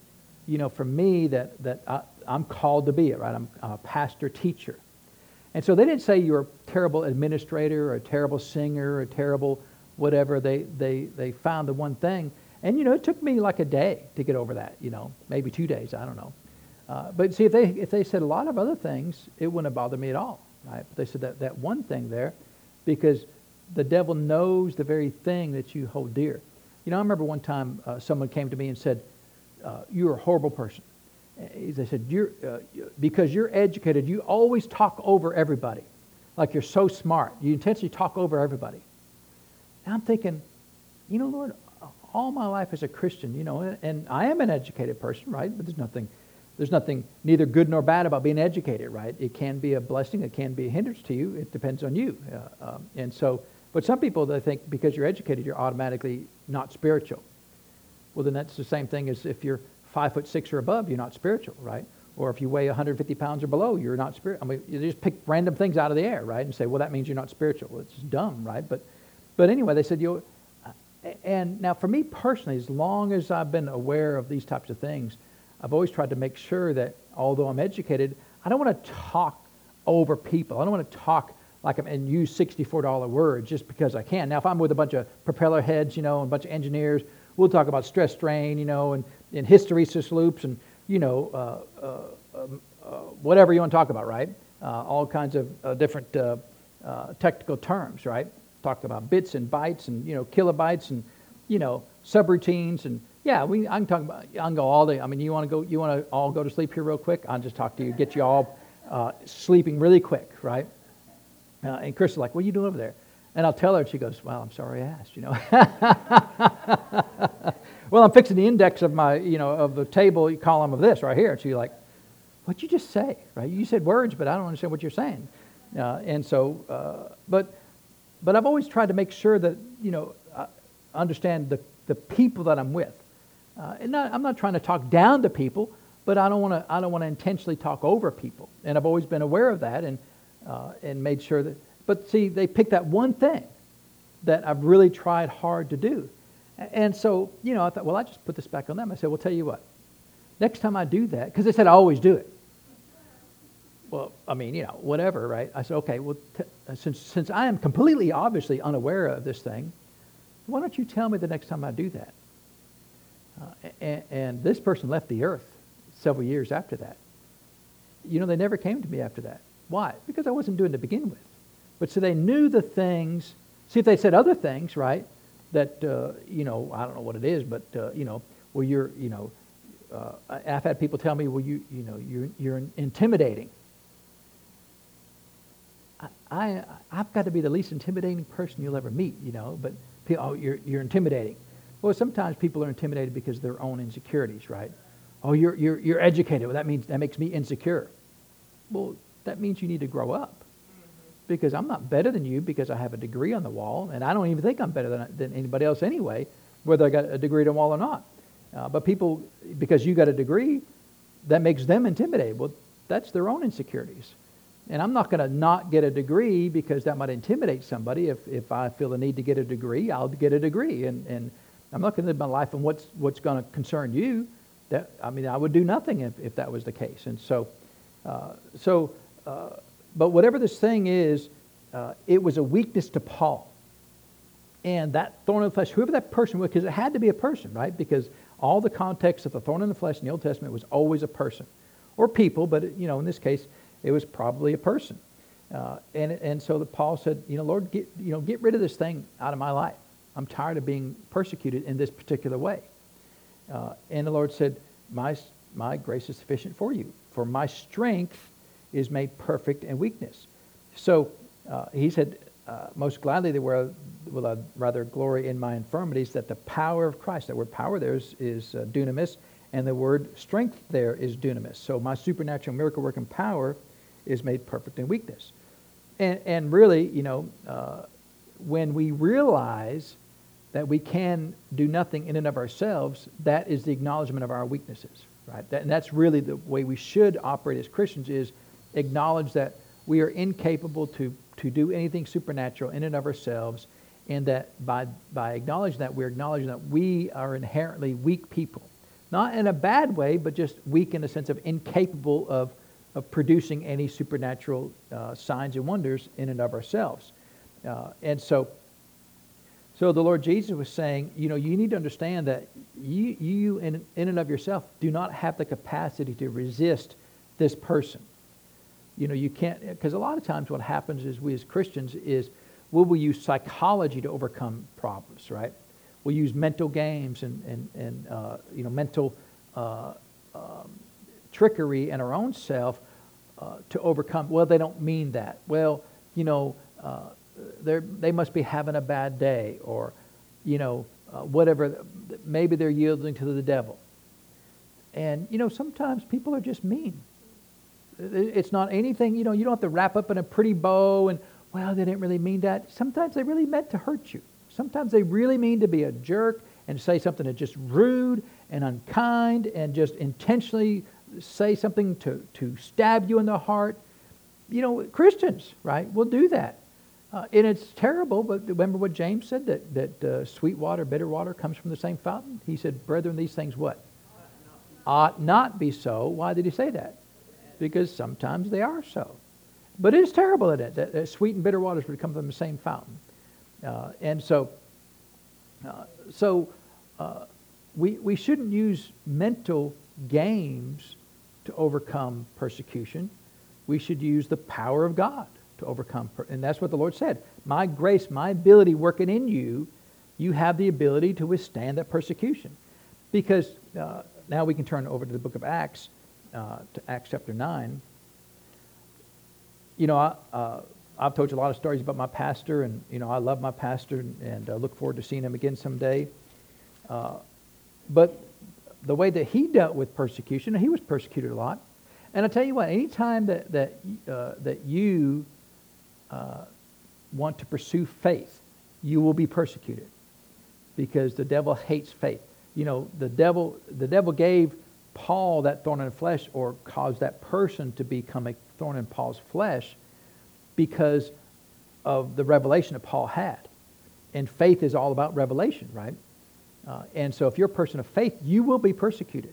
you know, for me that, that I, am called to be right? I'm, I'm, a pastor teacher. And so they didn't say you're a terrible administrator or a terrible singer or a terrible whatever. They, they, they found the one thing. And, you know, it took me like a day to get over that, you know, maybe two days, I don't know. Uh, but see, if they, if they said a lot of other things, it wouldn't have bothered me at all, right? But they said that, that one thing there because the devil knows the very thing that you hold dear. You know, I remember one time uh, someone came to me and said, uh, you're a horrible person. They said, you're, uh, because you're educated, you always talk over everybody. Like you're so smart. You intentionally talk over everybody. And I'm thinking, you know, Lord, all my life as a Christian, you know, and I am an educated person, right? But there's nothing there's nothing neither good nor bad about being educated, right? It can be a blessing, it can be a hindrance to you. It depends on you. Uh, um, and so, but some people they think because you're educated, you're automatically not spiritual. Well, then that's the same thing as if you're five foot six or above, you're not spiritual, right? Or if you weigh 150 pounds or below, you're not spiritual. I mean, you just pick random things out of the air, right? And say, well, that means you're not spiritual. Well, it's dumb, right? But, but anyway, they said, you. And now, for me personally, as long as I've been aware of these types of things, I've always tried to make sure that although I'm educated, I don't want to talk over people. I don't want to talk like I'm and use $64 words just because I can. Now, if I'm with a bunch of propeller heads, you know, and a bunch of engineers, we'll talk about stress strain, you know, and, and hysteresis loops and, you know, uh, uh, um, uh, whatever you want to talk about, right? Uh, all kinds of uh, different uh, technical terms, right? Talk about bits and bytes and, you know, kilobytes and, you know, subroutines and yeah, we, I can talk about, I can go all day. I mean, you want to go, you want to all go to sleep here real quick? I'll just talk to you, get you all uh, sleeping really quick, right? Uh, and Chris is like, what are you doing over there? And I'll tell her, and she goes, well, I'm sorry I asked, you know. [laughs] well, I'm fixing the index of my, you know, of the table column of this right here. And she's like, what'd you just say, right? You said words, but I don't understand what you're saying. Uh, and so, uh, but, but I've always tried to make sure that, you know, I understand the, the people that I'm with. Uh, and not, I'm not trying to talk down to people, but I don't want to. I don't want to intentionally talk over people. And I've always been aware of that, and uh, and made sure that. But see, they picked that one thing that I've really tried hard to do, and so you know, I thought, well, I just put this back on them. I said, well, tell you what, next time I do that, because they said I always do it. Well, I mean, you know, whatever, right? I said, okay, well, t- since since I am completely obviously unaware of this thing, why don't you tell me the next time I do that? Uh, and, and, this person left the earth several years after that. You know, they never came to me after that. Why? Because I wasn't doing to begin with. But so they knew the things. See, if they said other things, right, that, uh, you know, I don't know what it is, but, uh, you know, well, you're, you know, uh, I've had people tell me, well, you, you know, you're, you're intimidating. I, I, I've got to be the least intimidating person you'll ever meet, you know, but, oh, you're, you're intimidating. Well, sometimes people are intimidated because of their own insecurities, right? Oh, you're, you're, you're educated. Well, that means that makes me insecure. Well, that means you need to grow up. Because I'm not better than you because I have a degree on the wall, and I don't even think I'm better than, than anybody else anyway, whether I got a degree on the wall or not. Uh, but people, because you got a degree, that makes them intimidated. Well, that's their own insecurities. And I'm not going to not get a degree because that might intimidate somebody. If, if I feel the need to get a degree, I'll get a degree. And, and I'm not going to live my life on what's, what's going to concern you. That, I mean, I would do nothing if, if that was the case. And so, uh, so uh, but whatever this thing is, uh, it was a weakness to Paul. And that thorn in the flesh, whoever that person was, because it had to be a person, right? Because all the context of the thorn in the flesh in the Old Testament was always a person or people, but you know, in this case, it was probably a person. Uh, and, and so the, Paul said, you know, Lord, get, you know, get rid of this thing out of my life. I'm tired of being persecuted in this particular way. Uh, and the Lord said, my, my grace is sufficient for you, for my strength is made perfect in weakness. So uh, he said, uh, most gladly will, I rather glory in my infirmities, that the power of Christ, that word power there is, is uh, dunamis, and the word strength there is dunamis. So my supernatural miracle working power is made perfect in weakness. And, and really, you know, uh, when we realize that we can do nothing in and of ourselves, that is the acknowledgement of our weaknesses, right? That, and that's really the way we should operate as Christians is acknowledge that we are incapable to, to do anything supernatural in and of ourselves, and that by, by acknowledging that, we're acknowledging that we are inherently weak people. Not in a bad way, but just weak in the sense of incapable of, of producing any supernatural uh, signs and wonders in and of ourselves. Uh, and so, so the Lord Jesus was saying, you know, you need to understand that you, you in, in and of yourself do not have the capacity to resist this person you know, you can't, because a lot of times what happens is we as Christians is we will use psychology to overcome problems, right? We'll use mental games and, and, and uh, you know, mental uh, um, trickery in our own self uh, to overcome. Well, they don't mean that. Well, you know, uh, they must be having a bad day or, you know, uh, whatever. Maybe they're yielding to the devil. And, you know, sometimes people are just mean. It's not anything, you know, you don't have to wrap up in a pretty bow and, well, they didn't really mean that. Sometimes they really meant to hurt you. Sometimes they really mean to be a jerk and say something that's just rude and unkind and just intentionally say something to, to stab you in the heart. You know, Christians, right, will do that. Uh, and it's terrible, but remember what James said, that, that uh, sweet water, bitter water comes from the same fountain? He said, brethren, these things what? Ought not be so. Why did he say that? because sometimes they are so. But it is terrible that, that, that sweet and bitter waters would come from the same fountain. Uh, and so, uh, so uh, we, we shouldn't use mental games to overcome persecution. We should use the power of God to overcome. And that's what the Lord said. My grace, my ability working in you, you have the ability to withstand that persecution. Because uh, now we can turn over to the book of Acts uh, to Acts chapter 9, you know, I, uh, I've told you a lot of stories about my pastor, and, you know, I love my pastor and, and uh, look forward to seeing him again someday. Uh, but the way that he dealt with persecution, he was persecuted a lot. And I tell you what, anytime that, that, uh, that you uh, want to pursue faith, you will be persecuted because the devil hates faith. You know, the devil, the devil gave Paul that thorn in the flesh or caused that person to become a thorn in Paul's flesh because of the revelation that Paul had. And faith is all about revelation, right? Uh, and so if you're a person of faith, you will be persecuted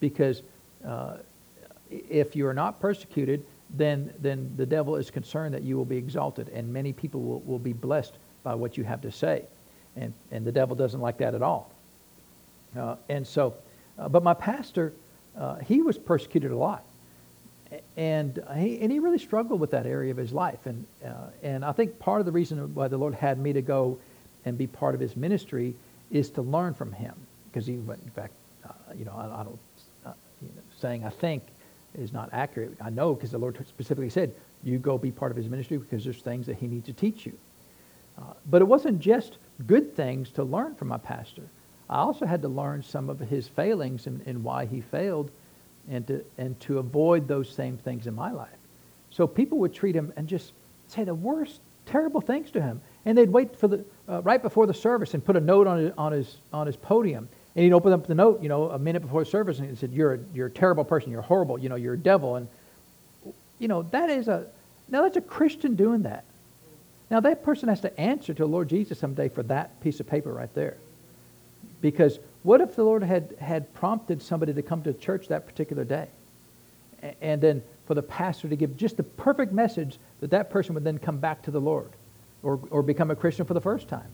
because uh, if you are not persecuted, then, then the devil is concerned that you will be exalted and many people will, will be blessed by what you have to say. And, and the devil doesn't like that at all. Uh, and so uh, but my pastor, uh, he was persecuted a lot. and he, and he really struggled with that area of his life. And, uh, and I think part of the reason why the Lord had me to go and be part of his ministry is to learn from him. Because he went, in fact, uh, you know, I, I don't, uh, you know, saying I think is not accurate. I know because the Lord specifically said, you go be part of his ministry because there's things that he needs to teach you. Uh, but it wasn't just good things to learn from my pastor. I also had to learn some of his failings and, and why he failed and to, and to avoid those same things in my life. So people would treat him and just say the worst, terrible things to him. And they'd wait for the, uh, right before the service and put a note on his, on, his, on his podium. And he'd open up the note, you know, a minute before service and he said, you're a, you're a terrible person. You're horrible. You know, you're a devil. And, you know, that is a, now that's a Christian doing that. Now that person has to answer to the Lord Jesus someday for that piece of paper right there. Because what if the Lord had, had prompted somebody to come to church that particular day? And then for the pastor to give just the perfect message that that person would then come back to the Lord or, or become a Christian for the first time.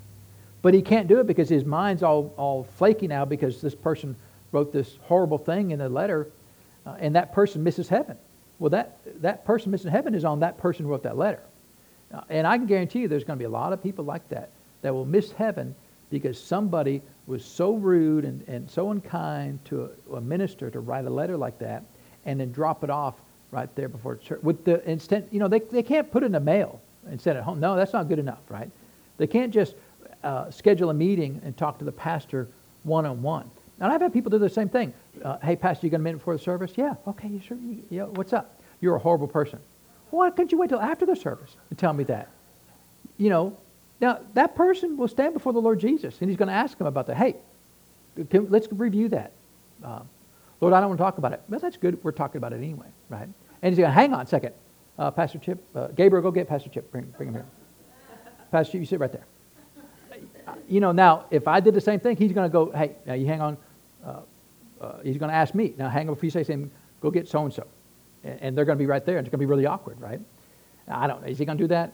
But he can't do it because his mind's all, all flaky now because this person wrote this horrible thing in a letter uh, and that person misses heaven. Well, that, that person missing heaven is on that person who wrote that letter. Uh, and I can guarantee you there's going to be a lot of people like that that will miss heaven because somebody was so rude and, and so unkind to a, a, minister to write a letter like that and then drop it off right there before church. With the instant, you know, they, they can't put it in the mail and send it home. No, that's not good enough, right? They can't just uh, schedule a meeting and talk to the pastor one on one. And I've had people do the same thing. Uh, hey, pastor, you going to meet before the service? Yeah. Okay. You sure? You. What's up? You're a horrible person. Why couldn't you wait till after the service and tell me that? You know, now, that person will stand before the Lord Jesus, and he's going to ask him about that. Hey, can, let's review that. Uh, Lord, I don't want to talk about it. Well, that's good. We're talking about it anyway, right? And he's going, hang on a second. Uh, Pastor Chip, uh, Gabriel, go get Pastor Chip. Bring, bring him here. Pastor Chip, you sit right there. You know, now, if I did the same thing, he's going to go, hey, now you hang on. Uh, uh, he's going to ask me. Now, hang on before you say. Go get so-and-so. And they're going to be right there, and it's going to be really awkward, right? I don't know. Is he going to do that?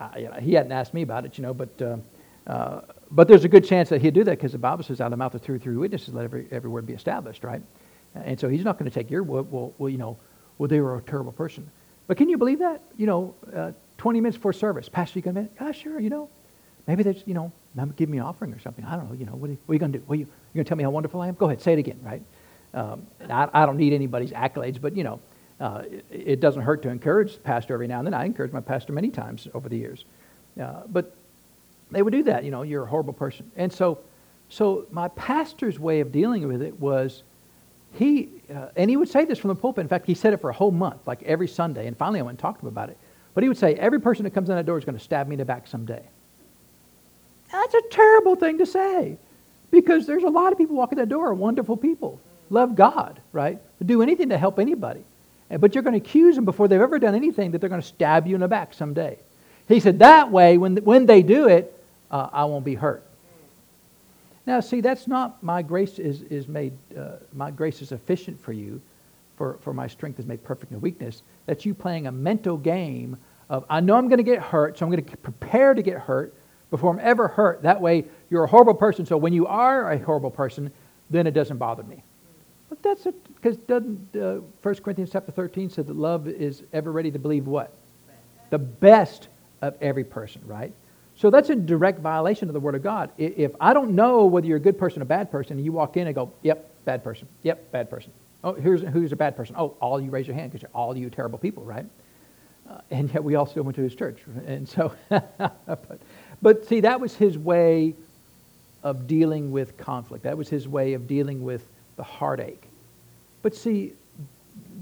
uh, you know, he hadn't asked me about it, you know, but, uh, uh, but there's a good chance that he'd do that because the Bible says out of the mouth of two or three witnesses, let every, every word be established, right? And so he's not going to take your word, well, well, you know, well, they were a terrible person. But can you believe that? You know, uh, 20 minutes before service, Pastor, you going to Ah, sure, you know, maybe there's, you know, give me an offering or something. I don't know, you know, what are you, you going to do? Are you, going to tell me how wonderful I am? Go ahead, say it again, right? Um, I, I don't need anybody's accolades, but, you know, uh, it, it, doesn't hurt to encourage the pastor every now and then. I encourage my pastor many times over the years. Uh, but they would do that. You know, you're a horrible person. And so, so my pastor's way of dealing with it was he, uh, and he would say this from the pulpit. In fact, he said it for a whole month, like every Sunday. And finally, I went and talked to him about it. But he would say, every person that comes in that door is going to stab me in the back someday. That's a terrible thing to say because there's a lot of people walking that door wonderful people, love God, right? Do anything to help anybody. But you're going to accuse them before they've ever done anything that they're going to stab you in the back someday. He said, that way, when, when they do it, uh, I won't be hurt. Now, see, that's not my grace is, is made, uh, my grace is sufficient for you, for, for my strength is made perfect in weakness. That's you playing a mental game of, I know I'm going to get hurt, so I'm going to prepare to get hurt before I'm ever hurt. That way, you're a horrible person, so when you are a horrible person, then it doesn't bother me. But that's because doesn't uh, 1 Corinthians chapter 13 said that love is ever ready to believe what? The best of every person, right? So that's a direct violation of the Word of God. If I don't know whether you're a good person or a bad person, and you walk in and go, yep, bad person, yep, bad person. Oh, here's who's a bad person. Oh, all you raise your hand because you're all you terrible people, right? Uh, and yet we all still went to his church. And so, [laughs] but, but see, that was his way of dealing with conflict. That was his way of dealing with the heartache. But see,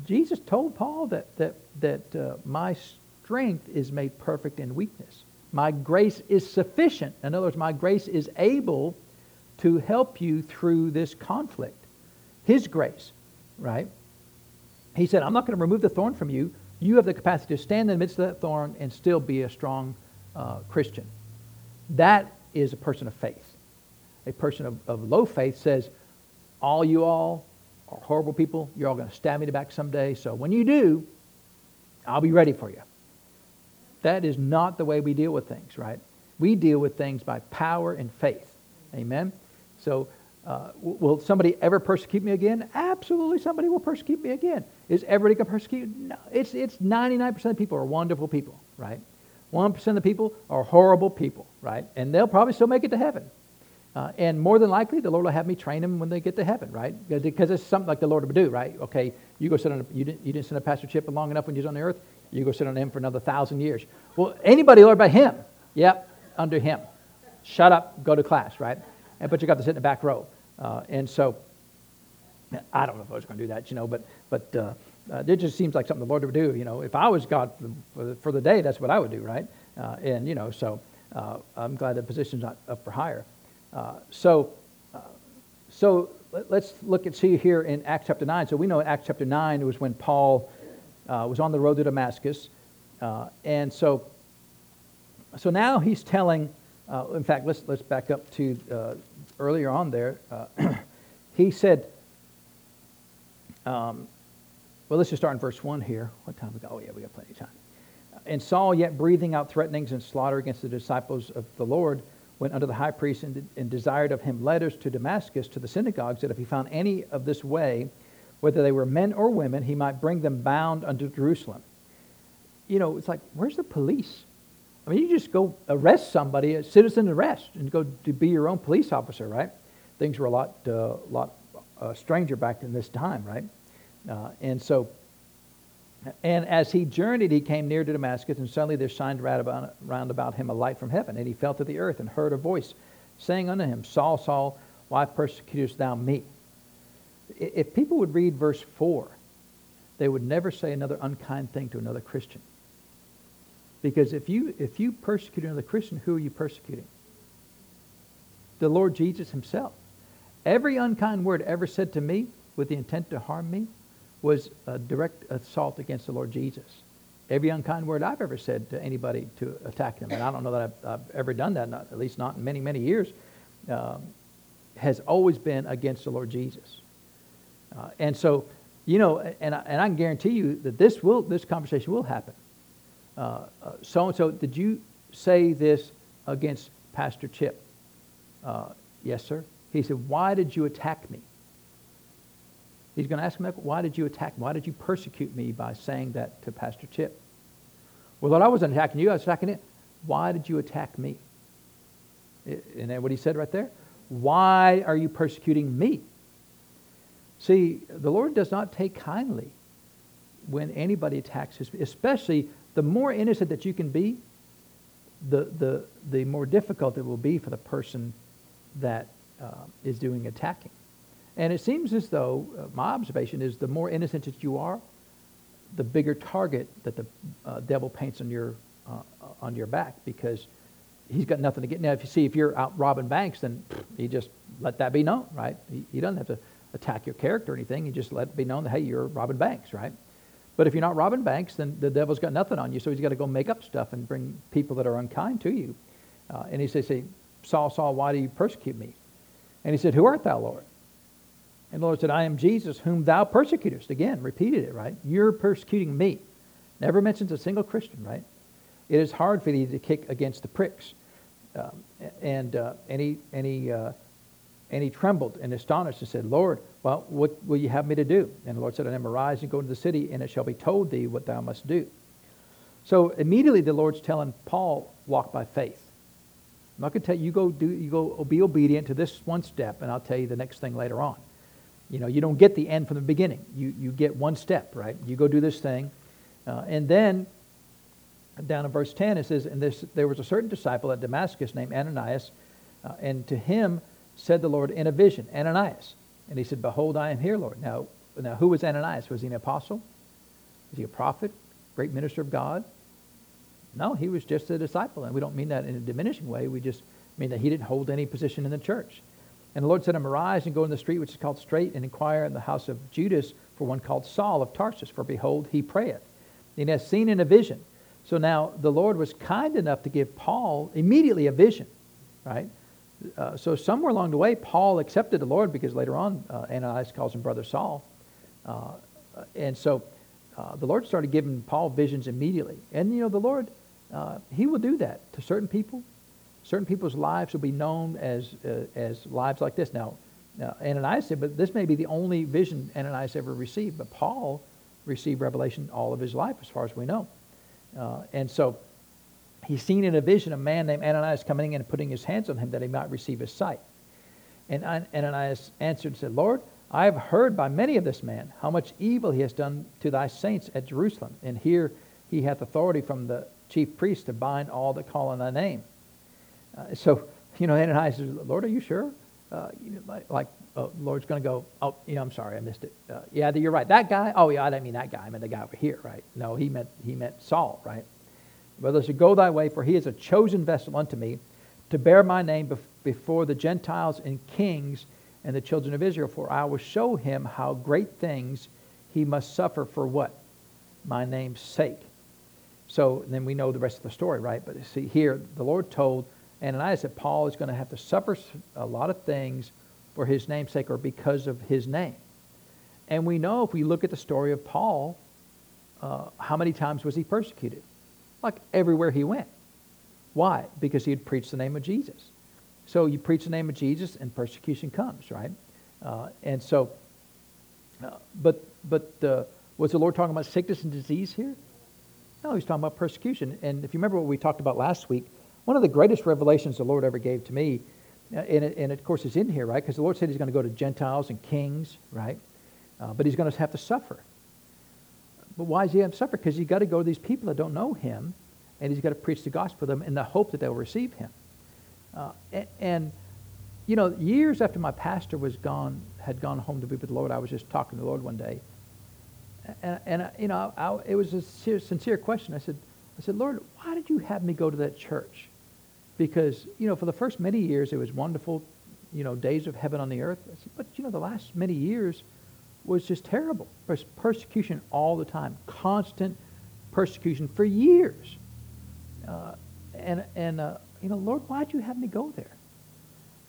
Jesus told Paul that, that, that uh, my strength is made perfect in weakness. My grace is sufficient. In other words, my grace is able to help you through this conflict. His grace, right? He said, I'm not going to remove the thorn from you. You have the capacity to stand in the midst of that thorn and still be a strong uh, Christian. That is a person of faith. A person of, of low faith says, all you all are horrible people. You're all going to stab me in the back someday. So when you do, I'll be ready for you. That is not the way we deal with things, right? We deal with things by power and faith. Amen? So Uh, will somebody ever persecute me again? Absolutely, somebody will persecute me again. Is everybody going to persecute? No. It's, it's 99% of people are wonderful people, right? 1% of the people are horrible people, right? And they'll probably still make it to heaven. Uh, and more than likely, the Lord will have me train them when they get to heaven, right? Because it's something like the Lord would do, right? Okay, you go sit on, a, you, didn't, you didn't sit on Pastor Chip long enough when you was on the earth. You go sit on him for another thousand years. Well, anybody learn by him? Yep, under him. Shut up, go to class, right? And, but you got to sit in the back row. Uh, and so, I don't know if I was going to do that, you know, but, but uh, uh, it just seems like something the Lord would do. You know, if I was God for the, day, that's what I would do, right? Uh, and, you know, so uh, I'm glad the position's not up for hire. Uh, so, so let, us look and see here in Acts chapter 9. So we know in Acts chapter 9 it was when Paul was on the road to Damascus. and so, so now he's telling, in fact, let's, let's back up to earlier on there, uh, [clears throat] he said, um, well, let's just start in verse 1 here. What time we got? Oh, yeah, we got plenty of time. And Saul, yet breathing out threatenings and slaughter against the disciples of the Lord, went unto the high priest and, and desired of him letters to Damascus to the synagogues, that if he found any of this way, whether they were men or women, he might bring them bound unto Jerusalem. You know, it's like, where's the police? I mean, you just go arrest somebody, a citizen arrest, and go to be your own police officer, right? Things were a lot, uh, lot uh, stranger back in this time, right? Uh, and so, and as he journeyed, he came near to Damascus, and suddenly there shined round about, round about him a light from heaven. And he fell to the earth and heard a voice saying unto him, Saul, Saul, why persecutest thou me? If people would read verse 4, they would never say another unkind thing to another Christian. Because if you, if you persecute another Christian, who are you persecuting? The Lord Jesus himself. Every unkind word ever said to me with the intent to harm me was a direct assault against the Lord Jesus. Every unkind word I've ever said to anybody to attack them, and I don't know that I've, I've ever done that, not, at least not in many, many years, um, has always been against the Lord Jesus. Uh, and so, you know, and I, and I can guarantee you that this will, this conversation will happen so and so, did you say this against Pastor Chip? Uh, yes, sir. He said, Why did you attack me? He's going to ask him, Why did you attack me? Why did you persecute me by saying that to Pastor Chip? Well, Lord, I wasn't attacking you, I was attacking it. Why did you attack me? And then what he said right there? Why are you persecuting me? See, the Lord does not take kindly when anybody attacks his, especially the more innocent that you can be, the, the, the more difficult it will be for the person that uh, is doing attacking. And it seems as though, uh, my observation is the more innocent that you are, the bigger target that the uh, devil paints on your, uh, on your back because he's got nothing to get. Now, if you see, if you're out robbing banks, then he just let that be known, right? He, he doesn't have to attack your character or anything. He just let it be known that, hey, you're robbing banks, right? But if you're not robbing banks, then the devil's got nothing on you, so he's got to go make up stuff and bring people that are unkind to you. Uh, and he says, say, Saul, Saul, why do you persecute me? And he said, Who art thou, Lord? And the Lord said, I am Jesus, whom thou persecutest. Again, repeated it, right? You're persecuting me. Never mentions a single Christian, right? It is hard for thee to kick against the pricks. Um, and, uh, and he, and he uh, and he trembled and astonished and said, Lord, well, what will you have me to do? And the Lord said, I am arise and go into the city, and it shall be told thee what thou must do. So immediately the Lord's telling Paul, walk by faith. I'm not going to tell you, you go do, you go be obedient to this one step, and I'll tell you the next thing later on. You know, you don't get the end from the beginning. You, you get one step, right? You go do this thing. Uh, and then down in verse 10, it says, And this, there was a certain disciple at Damascus named Ananias, uh, and to him said the Lord in a vision, Ananias. And he said, Behold, I am here, Lord. Now, now who was Ananias? Was he an apostle? Was he a prophet? Great minister of God? No, he was just a disciple. And we don't mean that in a diminishing way. We just mean that he didn't hold any position in the church. And the Lord said to him, Arise and go in the street which is called Straight, and inquire in the house of Judas for one called Saul of Tarsus, for behold, he prayeth. And has seen in a vision. So now the Lord was kind enough to give Paul immediately a vision, right? uh, so somewhere along the way, Paul accepted the Lord because later on, uh, Ananias calls him Brother Saul. Uh, and so uh, the Lord started giving Paul visions immediately. And, you know, the Lord, uh, he will do that to certain people. Certain people's lives will be known as, uh, as lives like this. Now, Uh, Ananias said, but this may be the only vision Ananias ever received. But Paul received revelation all of his life, as far as we know. Uh, and so he's seen in a vision a man named Ananias coming in and putting his hands on him that he might receive his sight. And Ananias answered and said, Lord, I have heard by many of this man how much evil he has done to thy saints at Jerusalem. And here he hath authority from the chief priest to bind all that call on thy name. Uh, so, you know, Ananias says, Lord, are you sure? Uh, you know, like, oh, Lord's going to go, oh, yeah, I'm sorry, I missed it. Uh, yeah, you're right. That guy? Oh, yeah, I didn't mean that guy. I meant the guy over here, right? No, he meant, he meant Saul, right? Brother said, Go thy way, for he is a chosen vessel unto me to bear my name bef- before the Gentiles and kings and the children of Israel, for I will show him how great things he must suffer for what? My name's sake. So then we know the rest of the story, right? But see, here, the Lord told Ananias that Paul is going to have to suffer a lot of things for his namesake or because of his name. And we know if we look at the story of Paul, uh, how many times was he persecuted? Like everywhere he went. Why? Because he had preached the name of Jesus. So you preach the name of Jesus and persecution comes, right? Uh, and so, uh, but, but was the Lord talking about sickness and disease here? No, he's talking about persecution. And if you remember what we talked about last week, one of the greatest revelations the Lord ever gave to me, uh, and, it, and of course it's in here, right? Because the Lord said he's going to go to Gentiles and kings, right? Uh, but he's going to have to suffer. But why does he have to suffer? Because he's got to go to these people that don't know him, and he's got to preach the gospel to them in the hope that they'll receive him. Uh, and, and, you know, years after my pastor was gone, had gone home to be with the Lord, I was just talking to the Lord one day. And, and you know, I, it was a sincere question. I said, I said, Lord, why did you have me go to that church? Because, you know, for the first many years, it was wonderful, you know, days of heaven on the earth. But, you know, the last many years was just terrible. There's persecution all the time, constant persecution for years. Uh, and, and uh, you know, Lord, why'd you have me go there?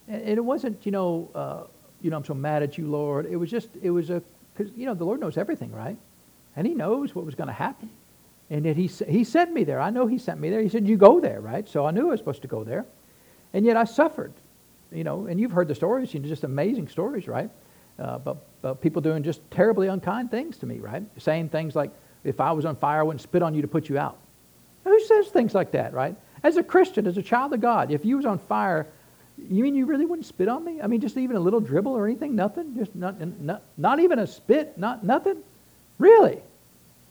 And, and it wasn't, you know, uh, you know, I'm so mad at you, Lord. It was just, it was a, because, you know, the Lord knows everything, right? And he knows what was going to happen. And yet he, he sent me there. I know he sent me there. He said, you go there, right? So I knew I was supposed to go there. And yet I suffered, you know, and you've heard the stories, you know, just amazing stories, right? Uh, but, but people doing just terribly unkind things to me, right? Saying things like, if I was on fire, I wouldn't spit on you to put you out. Who says things like that, right? As a Christian, as a child of God, if you was on fire, you mean you really wouldn't spit on me? I mean, just even a little dribble or anything? Nothing? Just not, not, not even a spit? Not nothing? Really?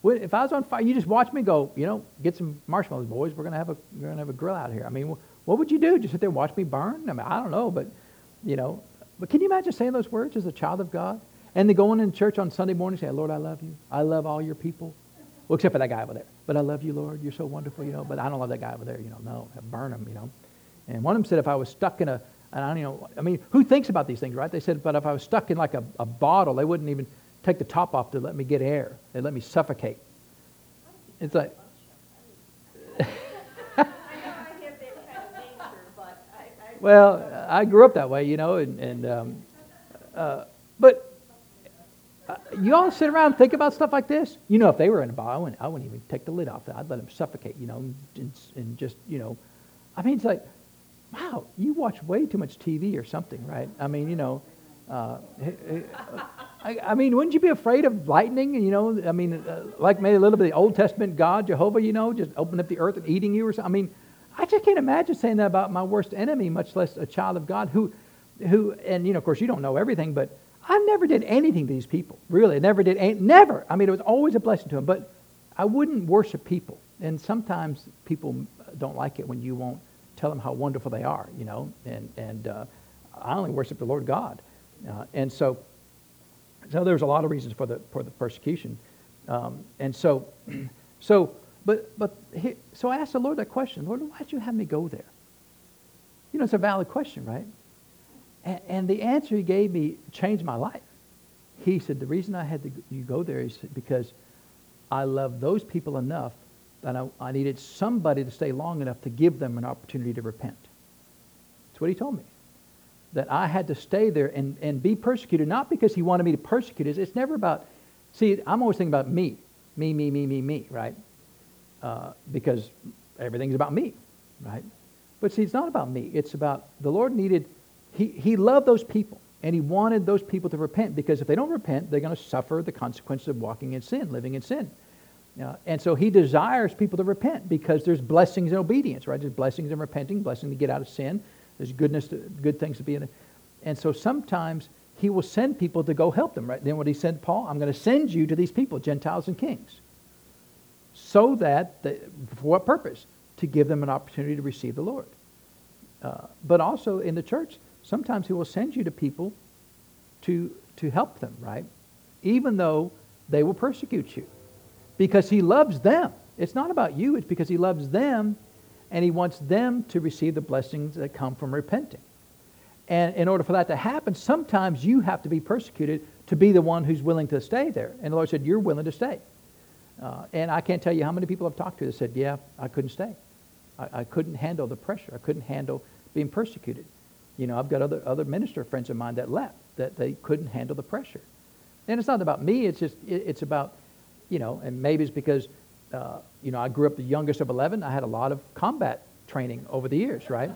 If I was on fire, you just watch me go, you know, get some marshmallows, boys. We're going to have a, we're going to have a grill out here. I mean, what would you do? Just sit there and watch me burn? I mean, I don't know, but, you know, but can you imagine saying those words as a child of God? And then going in church on Sunday morning saying, Lord, I love you. I love all your people. Well, except for that guy over there. But I love you, Lord. You're so wonderful, you know. But I don't love that guy over there, you know. No, burn him, you know. And one of them said if I was stuck in a, and I don't know, I mean, who thinks about these things, right? They said, but if I was stuck in like a, a bottle, they wouldn't even take the top off to let me get air. They'd let me suffocate. It's like, well, I grew up that way, you know, and, and um, uh, but uh, you all sit around and think about stuff like this. You know, if they were in a bar, I wouldn't, I wouldn't even take the lid off. I'd let them suffocate, you know, and, and just, you know. I mean, it's like, wow, you watch way too much TV or something, right? I mean, you know, uh, I, I, mean, wouldn't you be afraid of lightning? You know, I mean, uh, like maybe a little bit of the Old Testament God, Jehovah, you know, just open up the earth and eating you or something. I mean, I just can't imagine saying that about my worst enemy, much less a child of God who, who, and you know, of course, you don't know everything, but I never did anything to these people. Really, I never did. Any, never. I mean, it was always a blessing to them. But I wouldn't worship people. And sometimes people don't like it when you won't tell them how wonderful they are, you know. And, and uh, I only worship the Lord God. Uh, and so, so there's a lot of reasons for the, for the persecution. Um, and so, [clears throat] so, but, but, he, so I asked the Lord that question. Lord, why'd you have me go there? You know, it's a valid question, right? And, and the answer he gave me changed my life. He said, the reason I had to you go there is because I love those people enough that I, I needed somebody to stay long enough to give them an opportunity to repent. That's what he told me. That I had to stay there and, and be persecuted, not because he wanted me to persecute us. It's never about, see, I'm always thinking about me. Me, me, me, me, me, right? Uh, because everything's about me, right? But see, it's not about me. It's about the Lord needed he, he loved those people. And he wanted those people to repent because if they don't repent, they're going to suffer the consequences of walking in sin, living in sin. Uh, and so he desires people to repent because there's blessings in obedience, right? There's blessings in repenting, blessing to get out of sin. There's goodness, to, good things to be in. It. And so sometimes he will send people to go help them, right? Then what he said, Paul, I'm going to send you to these people, Gentiles and kings. So that, they, for what purpose? To give them an opportunity to receive the Lord. Uh, but also in the church, sometimes he will send you to people to, to help them, right? Even though they will persecute you. Because he loves them. It's not about you, it's because he loves them and he wants them to receive the blessings that come from repenting. And in order for that to happen, sometimes you have to be persecuted to be the one who's willing to stay there. And the Lord said, You're willing to stay. Uh, and I can't tell you how many people I've talked to that said, Yeah, I couldn't stay. I, I couldn't handle the pressure. I couldn't handle being persecuted. You know, I've got other, other minister friends of mine that left, that they couldn't handle the pressure. And it's not about me, it's just, it, it's about, you know, and maybe it's because, uh, you know, I grew up the youngest of 11. I had a lot of combat training over the years, right?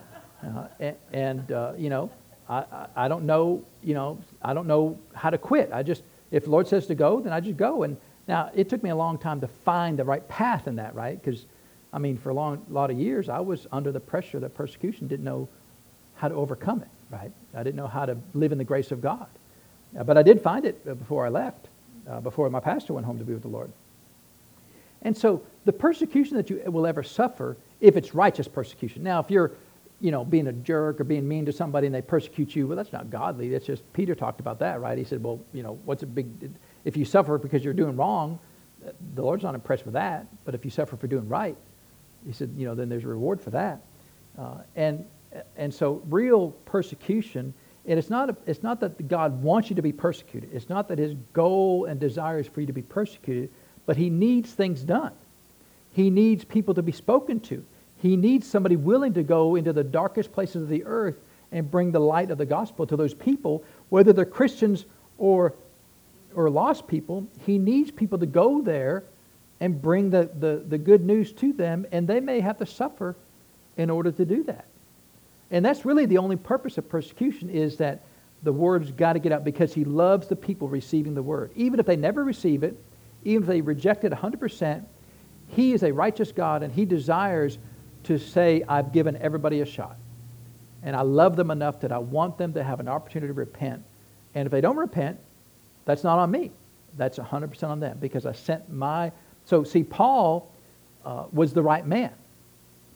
Uh, and, and uh, you know, I, I, I don't know, you know, I don't know how to quit. I just, if the Lord says to go, then I just go. And now, it took me a long time to find the right path in that, right? Because, I mean, for a long, lot of years, I was under the pressure that persecution, didn't know how to overcome it, right? I didn't know how to live in the grace of God. Uh, but I did find it uh, before I left, uh, before my pastor went home to be with the Lord. And so the persecution that you will ever suffer, if it's righteous persecution. Now, if you're, you know, being a jerk or being mean to somebody and they persecute you, well, that's not godly. That's just, Peter talked about that, right? He said, well, you know, what's a big, if you suffer because you're doing wrong, the Lord's not impressed with that. But if you suffer for doing right, he said, you know, then there's a reward for that. Uh, and and so real persecution, and it's not, a, it's not that God wants you to be persecuted. It's not that his goal and desire is for you to be persecuted, but he needs things done. He needs people to be spoken to. He needs somebody willing to go into the darkest places of the earth and bring the light of the gospel to those people, whether they're Christians or, or lost people. He needs people to go there and bring the, the, the good news to them, and they may have to suffer in order to do that. And that's really the only purpose of persecution is that the word's got to get out because he loves the people receiving the word. Even if they never receive it, even if they reject it 100%, he is a righteous God and he desires to say, I've given everybody a shot. And I love them enough that I want them to have an opportunity to repent. And if they don't repent, that's not on me. That's 100% on them because I sent my. So, see, Paul uh, was the right man.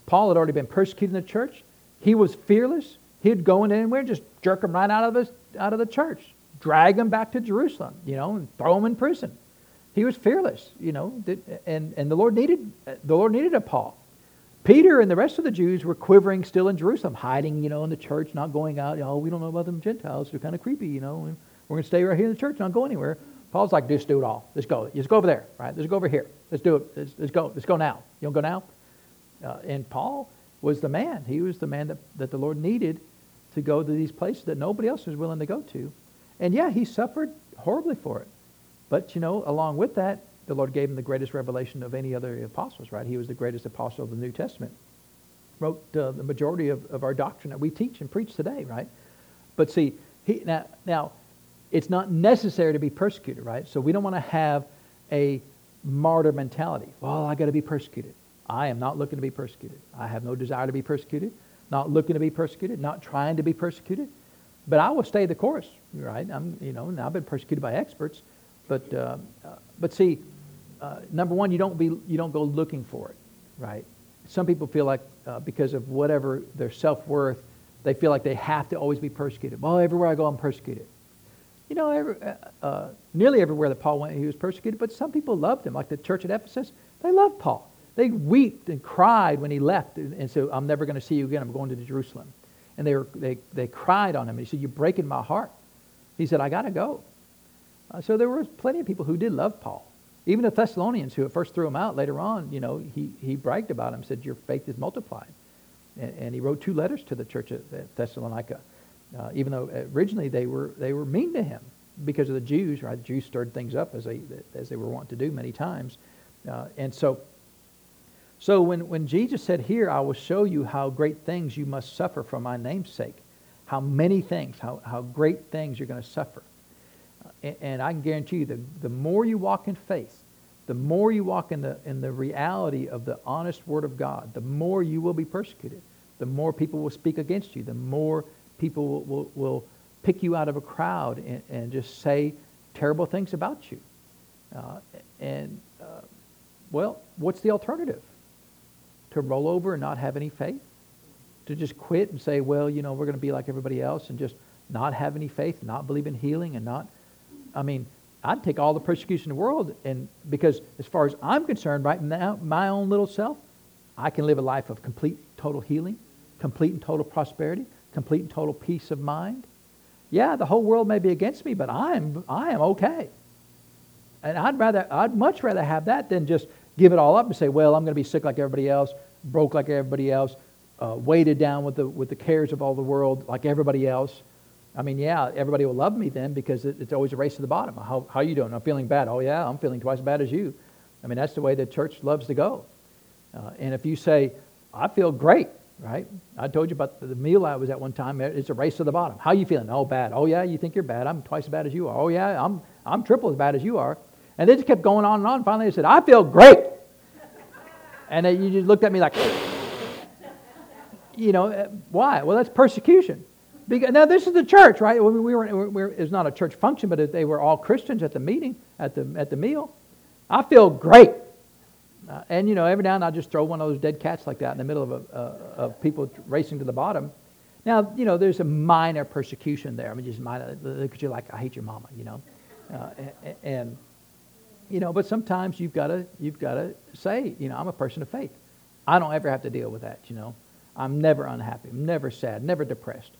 Paul had already been persecuted in the church. He was fearless. He'd go in anywhere, and just jerk them right out of, his, out of the church, drag them back to Jerusalem, you know, and throw them in prison. He was fearless, you know, and, and the Lord needed the Lord needed a Paul. Peter and the rest of the Jews were quivering still in Jerusalem, hiding, you know, in the church, not going out. Oh, we don't know about them Gentiles. They're kind of creepy, you know. We're going to stay right here in the church, not go anywhere. Paul's like, just do it all. Let's go. Let's go over there, right? Let's go over here. Let's do it. Let's, let's go. Let's go now. You don't go now? Uh, and Paul, was the man. He was the man that, that the Lord needed to go to these places that nobody else was willing to go to. And yeah, he suffered horribly for it. But, you know, along with that, the Lord gave him the greatest revelation of any other apostles, right? He was the greatest apostle of the New Testament. Wrote uh, the majority of, of our doctrine that we teach and preach today, right? But see, he, now, now, it's not necessary to be persecuted, right? So we don't want to have a martyr mentality. Well, I got to be persecuted. I am not looking to be persecuted. I have no desire to be persecuted, not looking to be persecuted, not trying to be persecuted. But I will stay the course, right? I'm, you know, I've been persecuted by experts, but uh, but see, uh, number one, you don't be you don't go looking for it, right? Some people feel like uh, because of whatever their self worth, they feel like they have to always be persecuted. Well, everywhere I go, I'm persecuted. You know, every, uh, uh, nearly everywhere that Paul went, he was persecuted. But some people loved him, like the church at Ephesus. They loved Paul. They wept and cried when he left and said, I'm never going to see you again. I'm going to Jerusalem. And they, were, they, they cried on him. He said, You're breaking my heart. He said, I got to go. Uh, so there were plenty of people who did love Paul. Even the Thessalonians who at first threw him out, later on, you know, he, he bragged about him, said, Your faith is multiplied. And, and he wrote two letters to the church at Thessalonica, uh, even though originally they were, they were mean to him because of the Jews, right? The Jews stirred things up as they, as they were wont to do many times. Uh, and so so when, when Jesus said, Here, I will show you how great things you must suffer for my name's sake, how many things, how, how great things you're going to suffer. And, I can guarantee you, the, the more you walk in faith, the more you walk in the, in the reality of the honest Word of God, the more you will be persecuted. The more people will speak against you. The more people will, will, will pick you out of a crowd and, and, just say terrible things about you. Uh, and, uh, well, what's the alternative? To roll over and not have any faith? To just quit and say, well, you know, we're going to be like everybody else and just not have any faith, not believe in healing and not, I mean, I'd take all the persecution in the world, and because as far as I'm concerned, right now, my own little self, I can live a life of complete, total healing, complete and total prosperity, complete and total peace of mind. Yeah, the whole world may be against me, but I am, I am okay. And I'd rather, I'd much rather have that than just give it all up and say, well, I'm going to be sick like everybody else, broke like everybody else, uh, weighted down with the, with the cares of all the world like everybody else. I mean, yeah, everybody will love me then because it, it's always a race to the bottom. How, how you doing? I'm feeling bad. Oh, yeah, I'm feeling twice as bad as you. I mean, that's the way the church loves to go. Uh, and if you say, I feel great, right? I told you about the meal I was at one time. It's a race to the bottom. How you feeling? Oh, bad. Oh, yeah, you think you're bad. I'm twice as bad as you are. Oh, yeah, I'm, I'm triple as bad as you are. And they just kept going on and on. Finally, they said, I feel great. and they, you just looked at me like, [laughs] you know, why? Well, that's persecution. Because, now, this is the church, right? We, we were, we were, it not a church function, but they were all Christians at the meeting, at the, at the meal. I feel great. Uh, and, you know, every now and then I'll just throw one of those dead cats like that in the middle of, a, uh, of people racing to the bottom. Now, you know, there's a minor persecution there. I mean, just minor. Look at you like, I hate your mama, you know. Uh, and, and, you know, but sometimes you've got to you've got to say, you know, I'm a person of faith. I don't ever have to deal with that, you know. I'm never unhappy. I'm never sad, never depressed.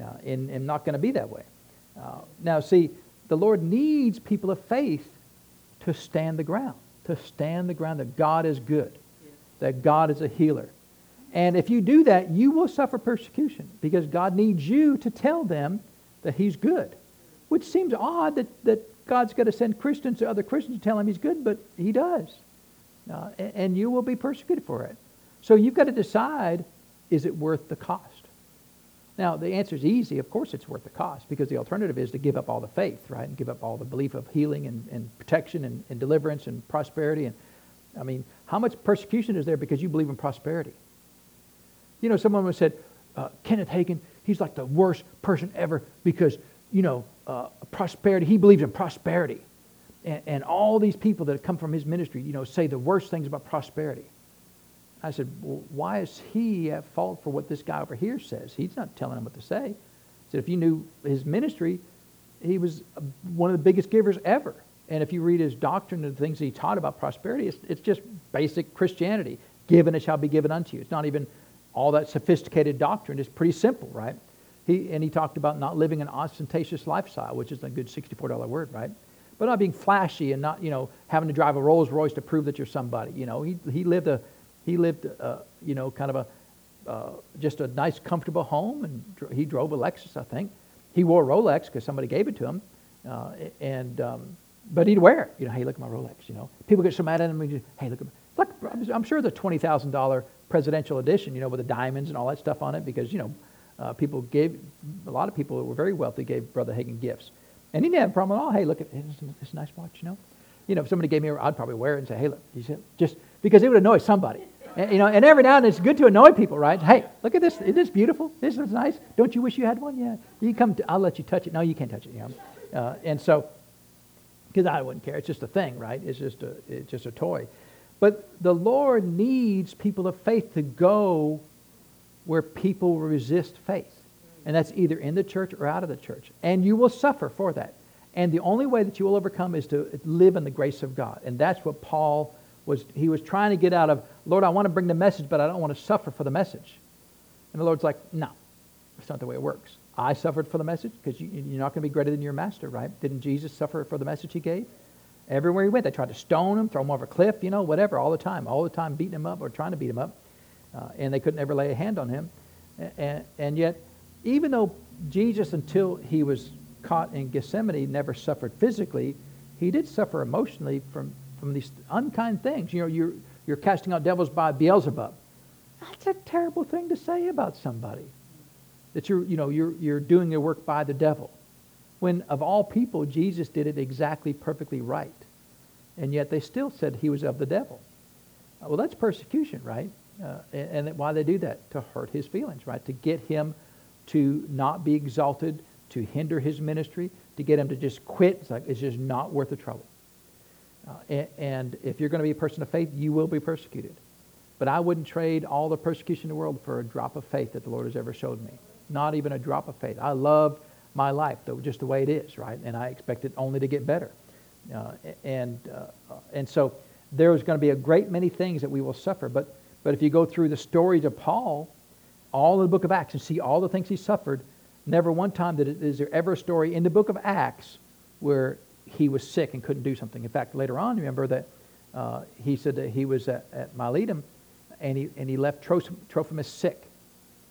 Uh, and I'm not going to be that way. Uh, now, see, the Lord needs people of faith to stand the ground, to stand the ground that God is good, that God is a healer. And if you do that, you will suffer persecution because God needs you to tell them that He's good, which seems odd that, that God's going to send Christians to other Christians to tell Him He's good, but He does. Uh, and, and you will be persecuted for it. So you've got to decide is it worth the cost? Now, the answer is easy. Of course, it's worth the cost because the alternative is to give up all the faith, right? And give up all the belief of healing and, and protection and, and deliverance and prosperity. And I mean, how much persecution is there because you believe in prosperity? You know, someone said, uh, Kenneth Hagin, he's like the worst person ever because, you know, uh, prosperity, he believes in prosperity. And, and all these people that have come from his ministry, you know, say the worst things about prosperity. I said, well, why is he at fault for what this guy over here says? He's not telling him what to say. I said, if you knew his ministry, he was uh, one of the biggest givers ever. And if you read his doctrine and the things he taught about prosperity, it's, it's just basic Christianity. Given it shall be given unto you. It's not even all that sophisticated doctrine. It's pretty simple, right? He, and he talked about not living an ostentatious lifestyle, which is a good $64 word, right? But not being flashy and not, you know, having to drive a Rolls Royce to prove that you're somebody. You know, he, he lived a he lived, uh, you know, kind of a, uh, just a nice, comfortable home, and he drove a Lexus, I think. He wore Rolex because somebody gave it to him, uh, and um, but he'd wear it. You know, hey, look at my Rolex. You know, people get so mad at him. Just, hey, look at my, look. I'm sure the twenty thousand dollar presidential edition, you know, with the diamonds and all that stuff on it, because you know, uh, people gave a lot of people who were very wealthy gave Brother Hagin gifts, and he didn't have a problem at all. Hey, look at this, nice watch. You know, you know, if somebody gave me, I'd probably wear it and say, hey, look, you see, just because it would annoy somebody. And, you know, and every now and then it's good to annoy people, right? Hey, look at this. Isn't this beautiful? This is nice. Don't you wish you had one? Yeah. You come. To, I'll let you touch it. No, you can't touch it. Know? Uh, and so, because I wouldn't care. It's just a thing, right? It's just a, it's just a toy. But the Lord needs people of faith to go where people resist faith. And that's either in the church or out of the church. And you will suffer for that. And the only way that you will overcome is to live in the grace of God. And that's what Paul was he was trying to get out of, Lord, I want to bring the message, but I don't want to suffer for the message. And the Lord's like, no, that's not the way it works. I suffered for the message because you, are not going to be greater than your master, right? Didn't Jesus suffer for the message he gave? Everywhere he went, they tried to stone him, throw him over a cliff, you know, whatever, all the time, all the time beating him up or trying to beat him up. Uh, and they couldn't ever lay a hand on him. And, and yet, even though Jesus, until he was caught in Gethsemane, never suffered physically, he did suffer emotionally from from these unkind things. You know, you're, you're casting out devils by Beelzebub. That's a terrible thing to say about somebody. that you're, you know, you're, you're doing your work by the devil. When of all people, Jesus did it exactly perfectly right. And yet they still said he was of the devil. Well, that's persecution, right? Uh, and, and why they do that? To hurt his feelings, right? To get him to not be exalted, to hinder his ministry, to get him to just quit. It's like it's just not worth the trouble. Uh, and, if you're going to be a person of faith, you will be persecuted. But I wouldn't trade all the persecution in the world for a drop of faith that the Lord has ever showed me. Not even a drop of faith. I love my life though, just the way it is, right? And I expect it only to get better. Uh, and, uh, and so there's going to be a great many things that we will suffer. But, but if you go through the stories of Paul, all in the book of Acts, and see all the things he suffered, never one time did it, is there ever a story in the book of Acts where he was sick and couldn't do something. In fact, later on, remember that uh, he said that he was at, at Miletum and he, and he left Trophimus sick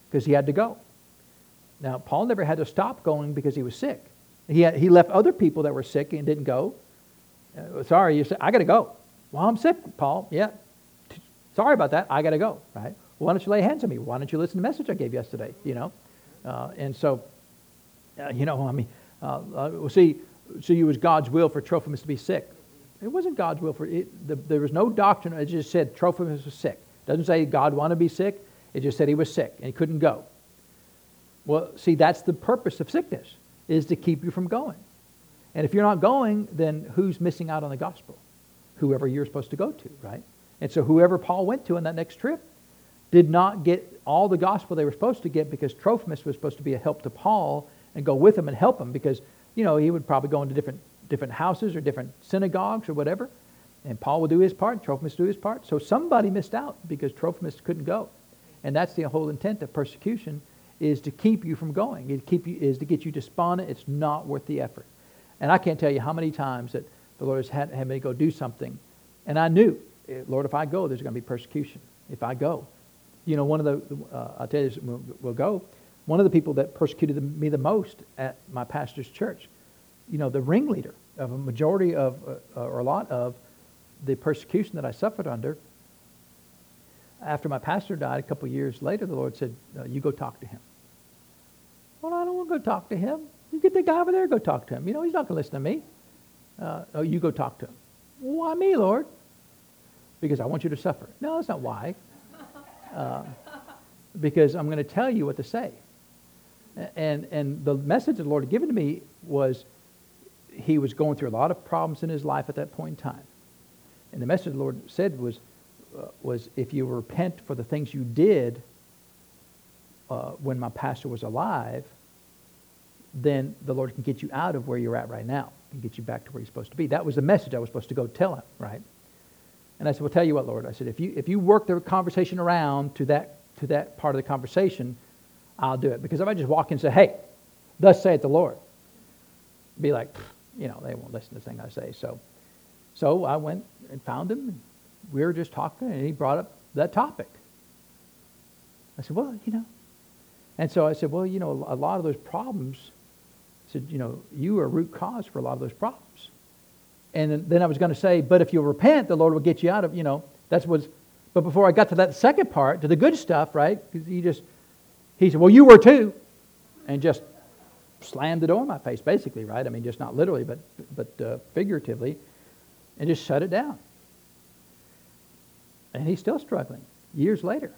because he had to go. Now, Paul never had to stop going because he was sick. He, had, he left other people that were sick and didn't go. Uh, sorry, you said, I got to go. Well, I'm sick, Paul. Yeah. Sorry about that. I got to go, right? Why don't you lay hands on me? Why don't you listen to the message I gave yesterday, you know? Uh, and so, uh, you know, I mean, uh, uh see, see, it was God's will for Trophimus to be sick. It wasn't God's will for it. The, there was no doctrine. It just said Trophimus was sick. It doesn't say God wanted to be sick. It just said he was sick and he couldn't go. Well, see, that's the purpose of sickness, is to keep you from going. And if you're not going, then who's missing out on the gospel? Whoever you're supposed to go to, right? And so whoever Paul went to on that next trip did not get all the gospel they were supposed to get because Trophimus was supposed to be a help to Paul and go with him and help him because, you know, he would probably go into different, different houses or different synagogues or whatever. And Paul would do his part, Trophimus do his part. So somebody missed out because Trophimus couldn't go. And that's the whole intent of persecution is to keep you from going. It keep you, is to get you despondent. It's not worth the effort. And I can't tell you how many times that the Lord has had, had me go do something. And I knew, eh, Lord, if I go, there's going to be persecution. If I go. You know, one of the, uh, I'll tell you, we'll, we'll go. One of the people that persecuted me the most at my pastor's church, you know, the ringleader of a majority of, uh, or a lot of the persecution that I suffered under, after my pastor died a couple years later, the Lord said, uh, You go talk to him. Well, I don't want to go talk to him. You get the guy over there, go talk to him. You know, he's not going to listen to me. Uh, oh, you go talk to him. Why me, Lord? Because I want you to suffer. No, that's not why. [laughs] Uh, because I'm going to tell you what to say. And, and the message the Lord had given to me was he was going through a lot of problems in his life at that point in time. And the message the Lord said was, uh, was if you repent for the things you did uh, when my pastor was alive, then the Lord can get you out of where you're at right now and get you back to where you're supposed to be. That was the message I was supposed to go tell him, right? And I said, well, tell you what, Lord. I said, if you, if you work the conversation around to that, to that part of the conversation, I'll do it. Because if I just walk in and say, hey, thus saith the Lord, be like, you know, they won't listen to the thing I say. So, so I went and found him. And we were just talking, and he brought up that topic. I said, well, you know. And so I said, well, you know, a lot of those problems, I said, you know, you are root cause for a lot of those problems. And then I was going to say, but if you'll repent, the Lord will get you out of, you know, that's what's, but before I got to that second part, to the good stuff, right? Because he just, he said, well, you were too. And just slammed the door in my face, basically, right? I mean, just not literally, but, but uh, figuratively, and just shut it down. And he's still struggling years later.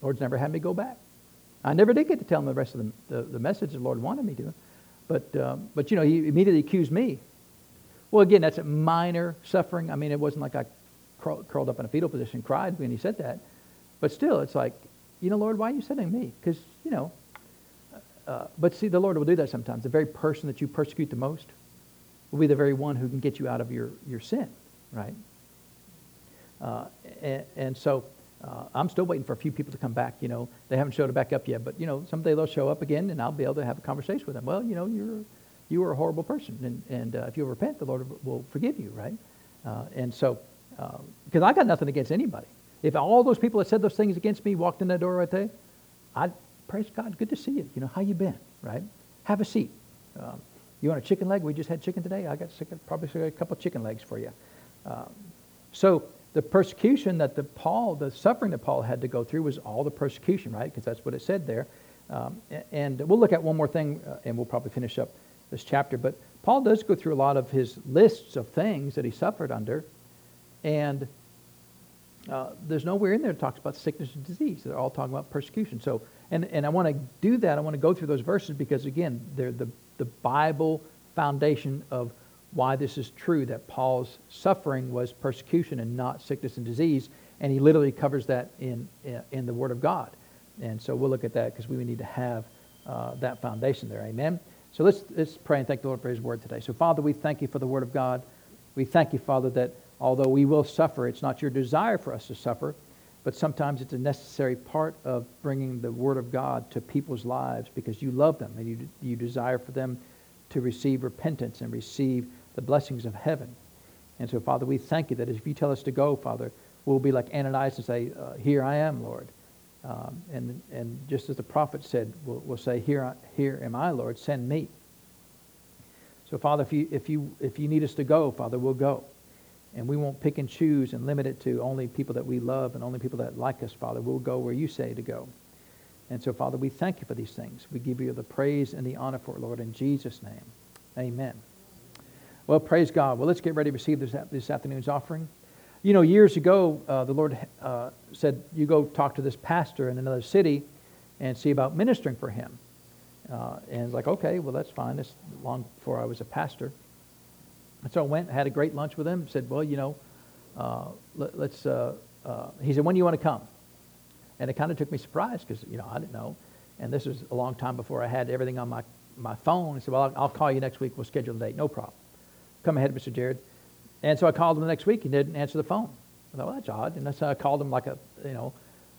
Lord's never had me go back. I never did get to tell him the rest of the, the, the message the Lord wanted me to. But, um, but, you know, he immediately accused me. Well, again, that's a minor suffering. I mean, it wasn't like I curled up in a fetal position and cried when he said that. But still, it's like, you know, Lord, why are you sending me? Because, you know, uh, but see, the Lord will do that sometimes. The very person that you persecute the most will be the very one who can get you out of your, your sin, right? Uh, and, and, so uh, I'm still waiting for a few people to come back. You know, they haven't showed back up yet, but you know, someday they'll show up again, and I'll be able to have a conversation with them. Well, you know, you're you were a horrible person, and and uh, if you repent, the Lord will forgive you, right? Uh, and so, because uh, I got nothing against anybody. If all those people that said those things against me walked in that door right there, I'd praise God. Good to see you. You know how you been, right? Have a seat. Um, you want a chicken leg? We just had chicken today. I got sick probably a couple chicken legs for you. Um, so the persecution that the Paul, the suffering that Paul had to go through was all the persecution, right? Because that's what it said there. Um, and we'll look at one more thing, uh, and we'll probably finish up this chapter. But Paul does go through a lot of his lists of things that he suffered under, and uh, there's nowhere in there that talks about sickness and disease. They're all talking about persecution. So, and, and I want to do that. I want to go through those verses because, again, they're the, the Bible foundation of why this is true that Paul's suffering was persecution and not sickness and disease. And he literally covers that in, in the Word of God. And so we'll look at that because we need to have uh, that foundation there. Amen. So let's, let's pray and thank the Lord for his word today. So, Father, we thank you for the word of God. We thank you, Father, that although we will suffer, it's not your desire for us to suffer, but sometimes it's a necessary part of bringing the word of God to people's lives because you love them and you, you desire for them to receive repentance and receive the blessings of heaven. And so, Father, we thank you that if you tell us to go, Father, we'll be like Ananias and say, uh, Here I am, Lord. Um, and, and just as the prophet said, we'll, we'll say, here, here am I, Lord, send me. So, Father, if you, if, you, if you need us to go, Father, we'll go. And we won't pick and choose and limit it to only people that we love and only people that like us, Father. We'll go where you say to go. And so, Father, we thank you for these things. We give you the praise and the honor for it, Lord, in Jesus' name. Amen. Well, praise God. Well, let's get ready to receive this, this afternoon's offering. You know, years ago, uh, the Lord uh, said, You go talk to this pastor in another city and see about ministering for him. Uh, and it's like, okay, well, that's fine. That's long before I was a pastor. And so I went, had a great lunch with him, said, Well, you know, uh, let, us uh, uh, he said, When do you want to come? And it kind of took me surprise because, you know, I didn't know. And this was a long time before I had everything on my, my phone. He said, Well, I'll, I'll call you next week. We'll schedule a date. No problem. Come ahead, Mr. Jared. And so I called him the next week. He didn't answer the phone. I thought, well, that's odd. And so I called him like a, you know,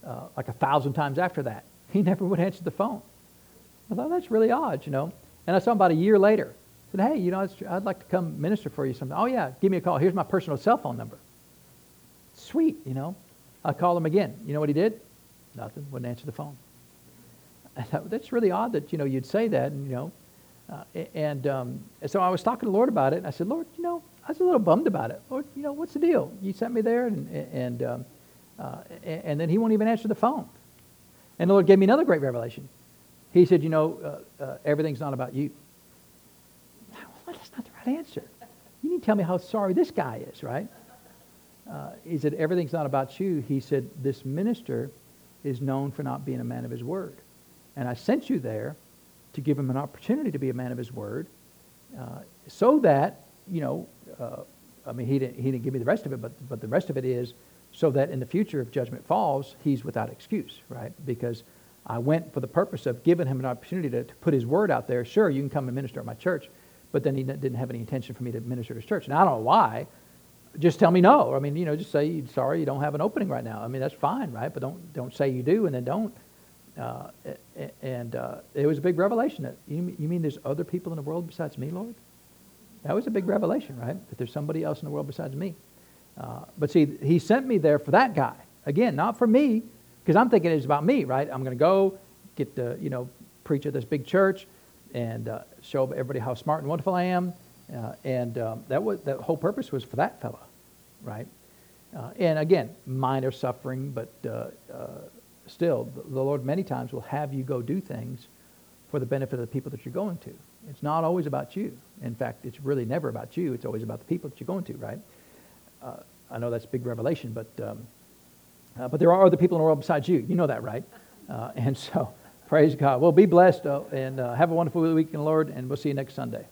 uh, like a thousand times after that. [laughs] He never would answer the phone. I thought, that's really odd, you know. And I saw him about a year later. Said, hey, you know, I'd like to come minister for you something. Oh, yeah, give me a call. Here's my personal cell phone number. Sweet, you know. I called him again. You know what he did? Nothing. Wouldn't answer the phone. [laughs] I thought, that's really odd that, you know, you'd say that. And, you know, uh, and, um, so I was talking to the Lord about it. And I said, Lord, you know, I was a little bummed about it. Lord, you know, what's the deal? You sent me there, and and um, uh, and then he won't even answer the phone. And the Lord gave me another great revelation. He said, you know, uh, uh, everything's not about you. Well, that's not the right answer. You need to tell me how sorry this guy is, right? Uh, he said, everything's not about you. He said, this minister is known for not being a man of his word. And I sent you there to give him an opportunity to be a man of his word uh, so that, you know, uh, I mean, he didn't, he didn't give me the rest of it, but, but the rest of it is so that in the future, if judgment falls, he's without excuse, right? Because I went for the purpose of giving him an opportunity to, to put his word out there. Sure, you can come and minister at my church, but then he didn't have any intention for me to minister to his church. And I don't know why. Just tell me no. I mean, you know, just say sorry, you don't have an opening right now. I mean, that's fine, right? But don't don't say you do and then don't. Uh, and uh, it was a big revelation that you, you mean there's other people in the world besides me, Lord? That was a big revelation, right? That there's somebody else in the world besides me. Uh, but see, he sent me there for that guy. Again, not for me, because I'm thinking it's about me, right? I'm going to go get to, you know, preach at this big church and uh, show everybody how smart and wonderful I am. Uh, and um, that was the whole purpose was for that fellow, right? Uh, and again, minor suffering, but uh, uh, still, the Lord many times will have you go do things for the benefit of the people that you're going to. It's not always about you. In fact, it's really never about you. It's always about the people that you're going to, right? Uh, I know that's a big revelation, but, um, but there are other people in the world besides you. You know that, right? And so, praise God. Well, be blessed and uh, have a wonderful week in the Lord, and we'll see you next Sunday.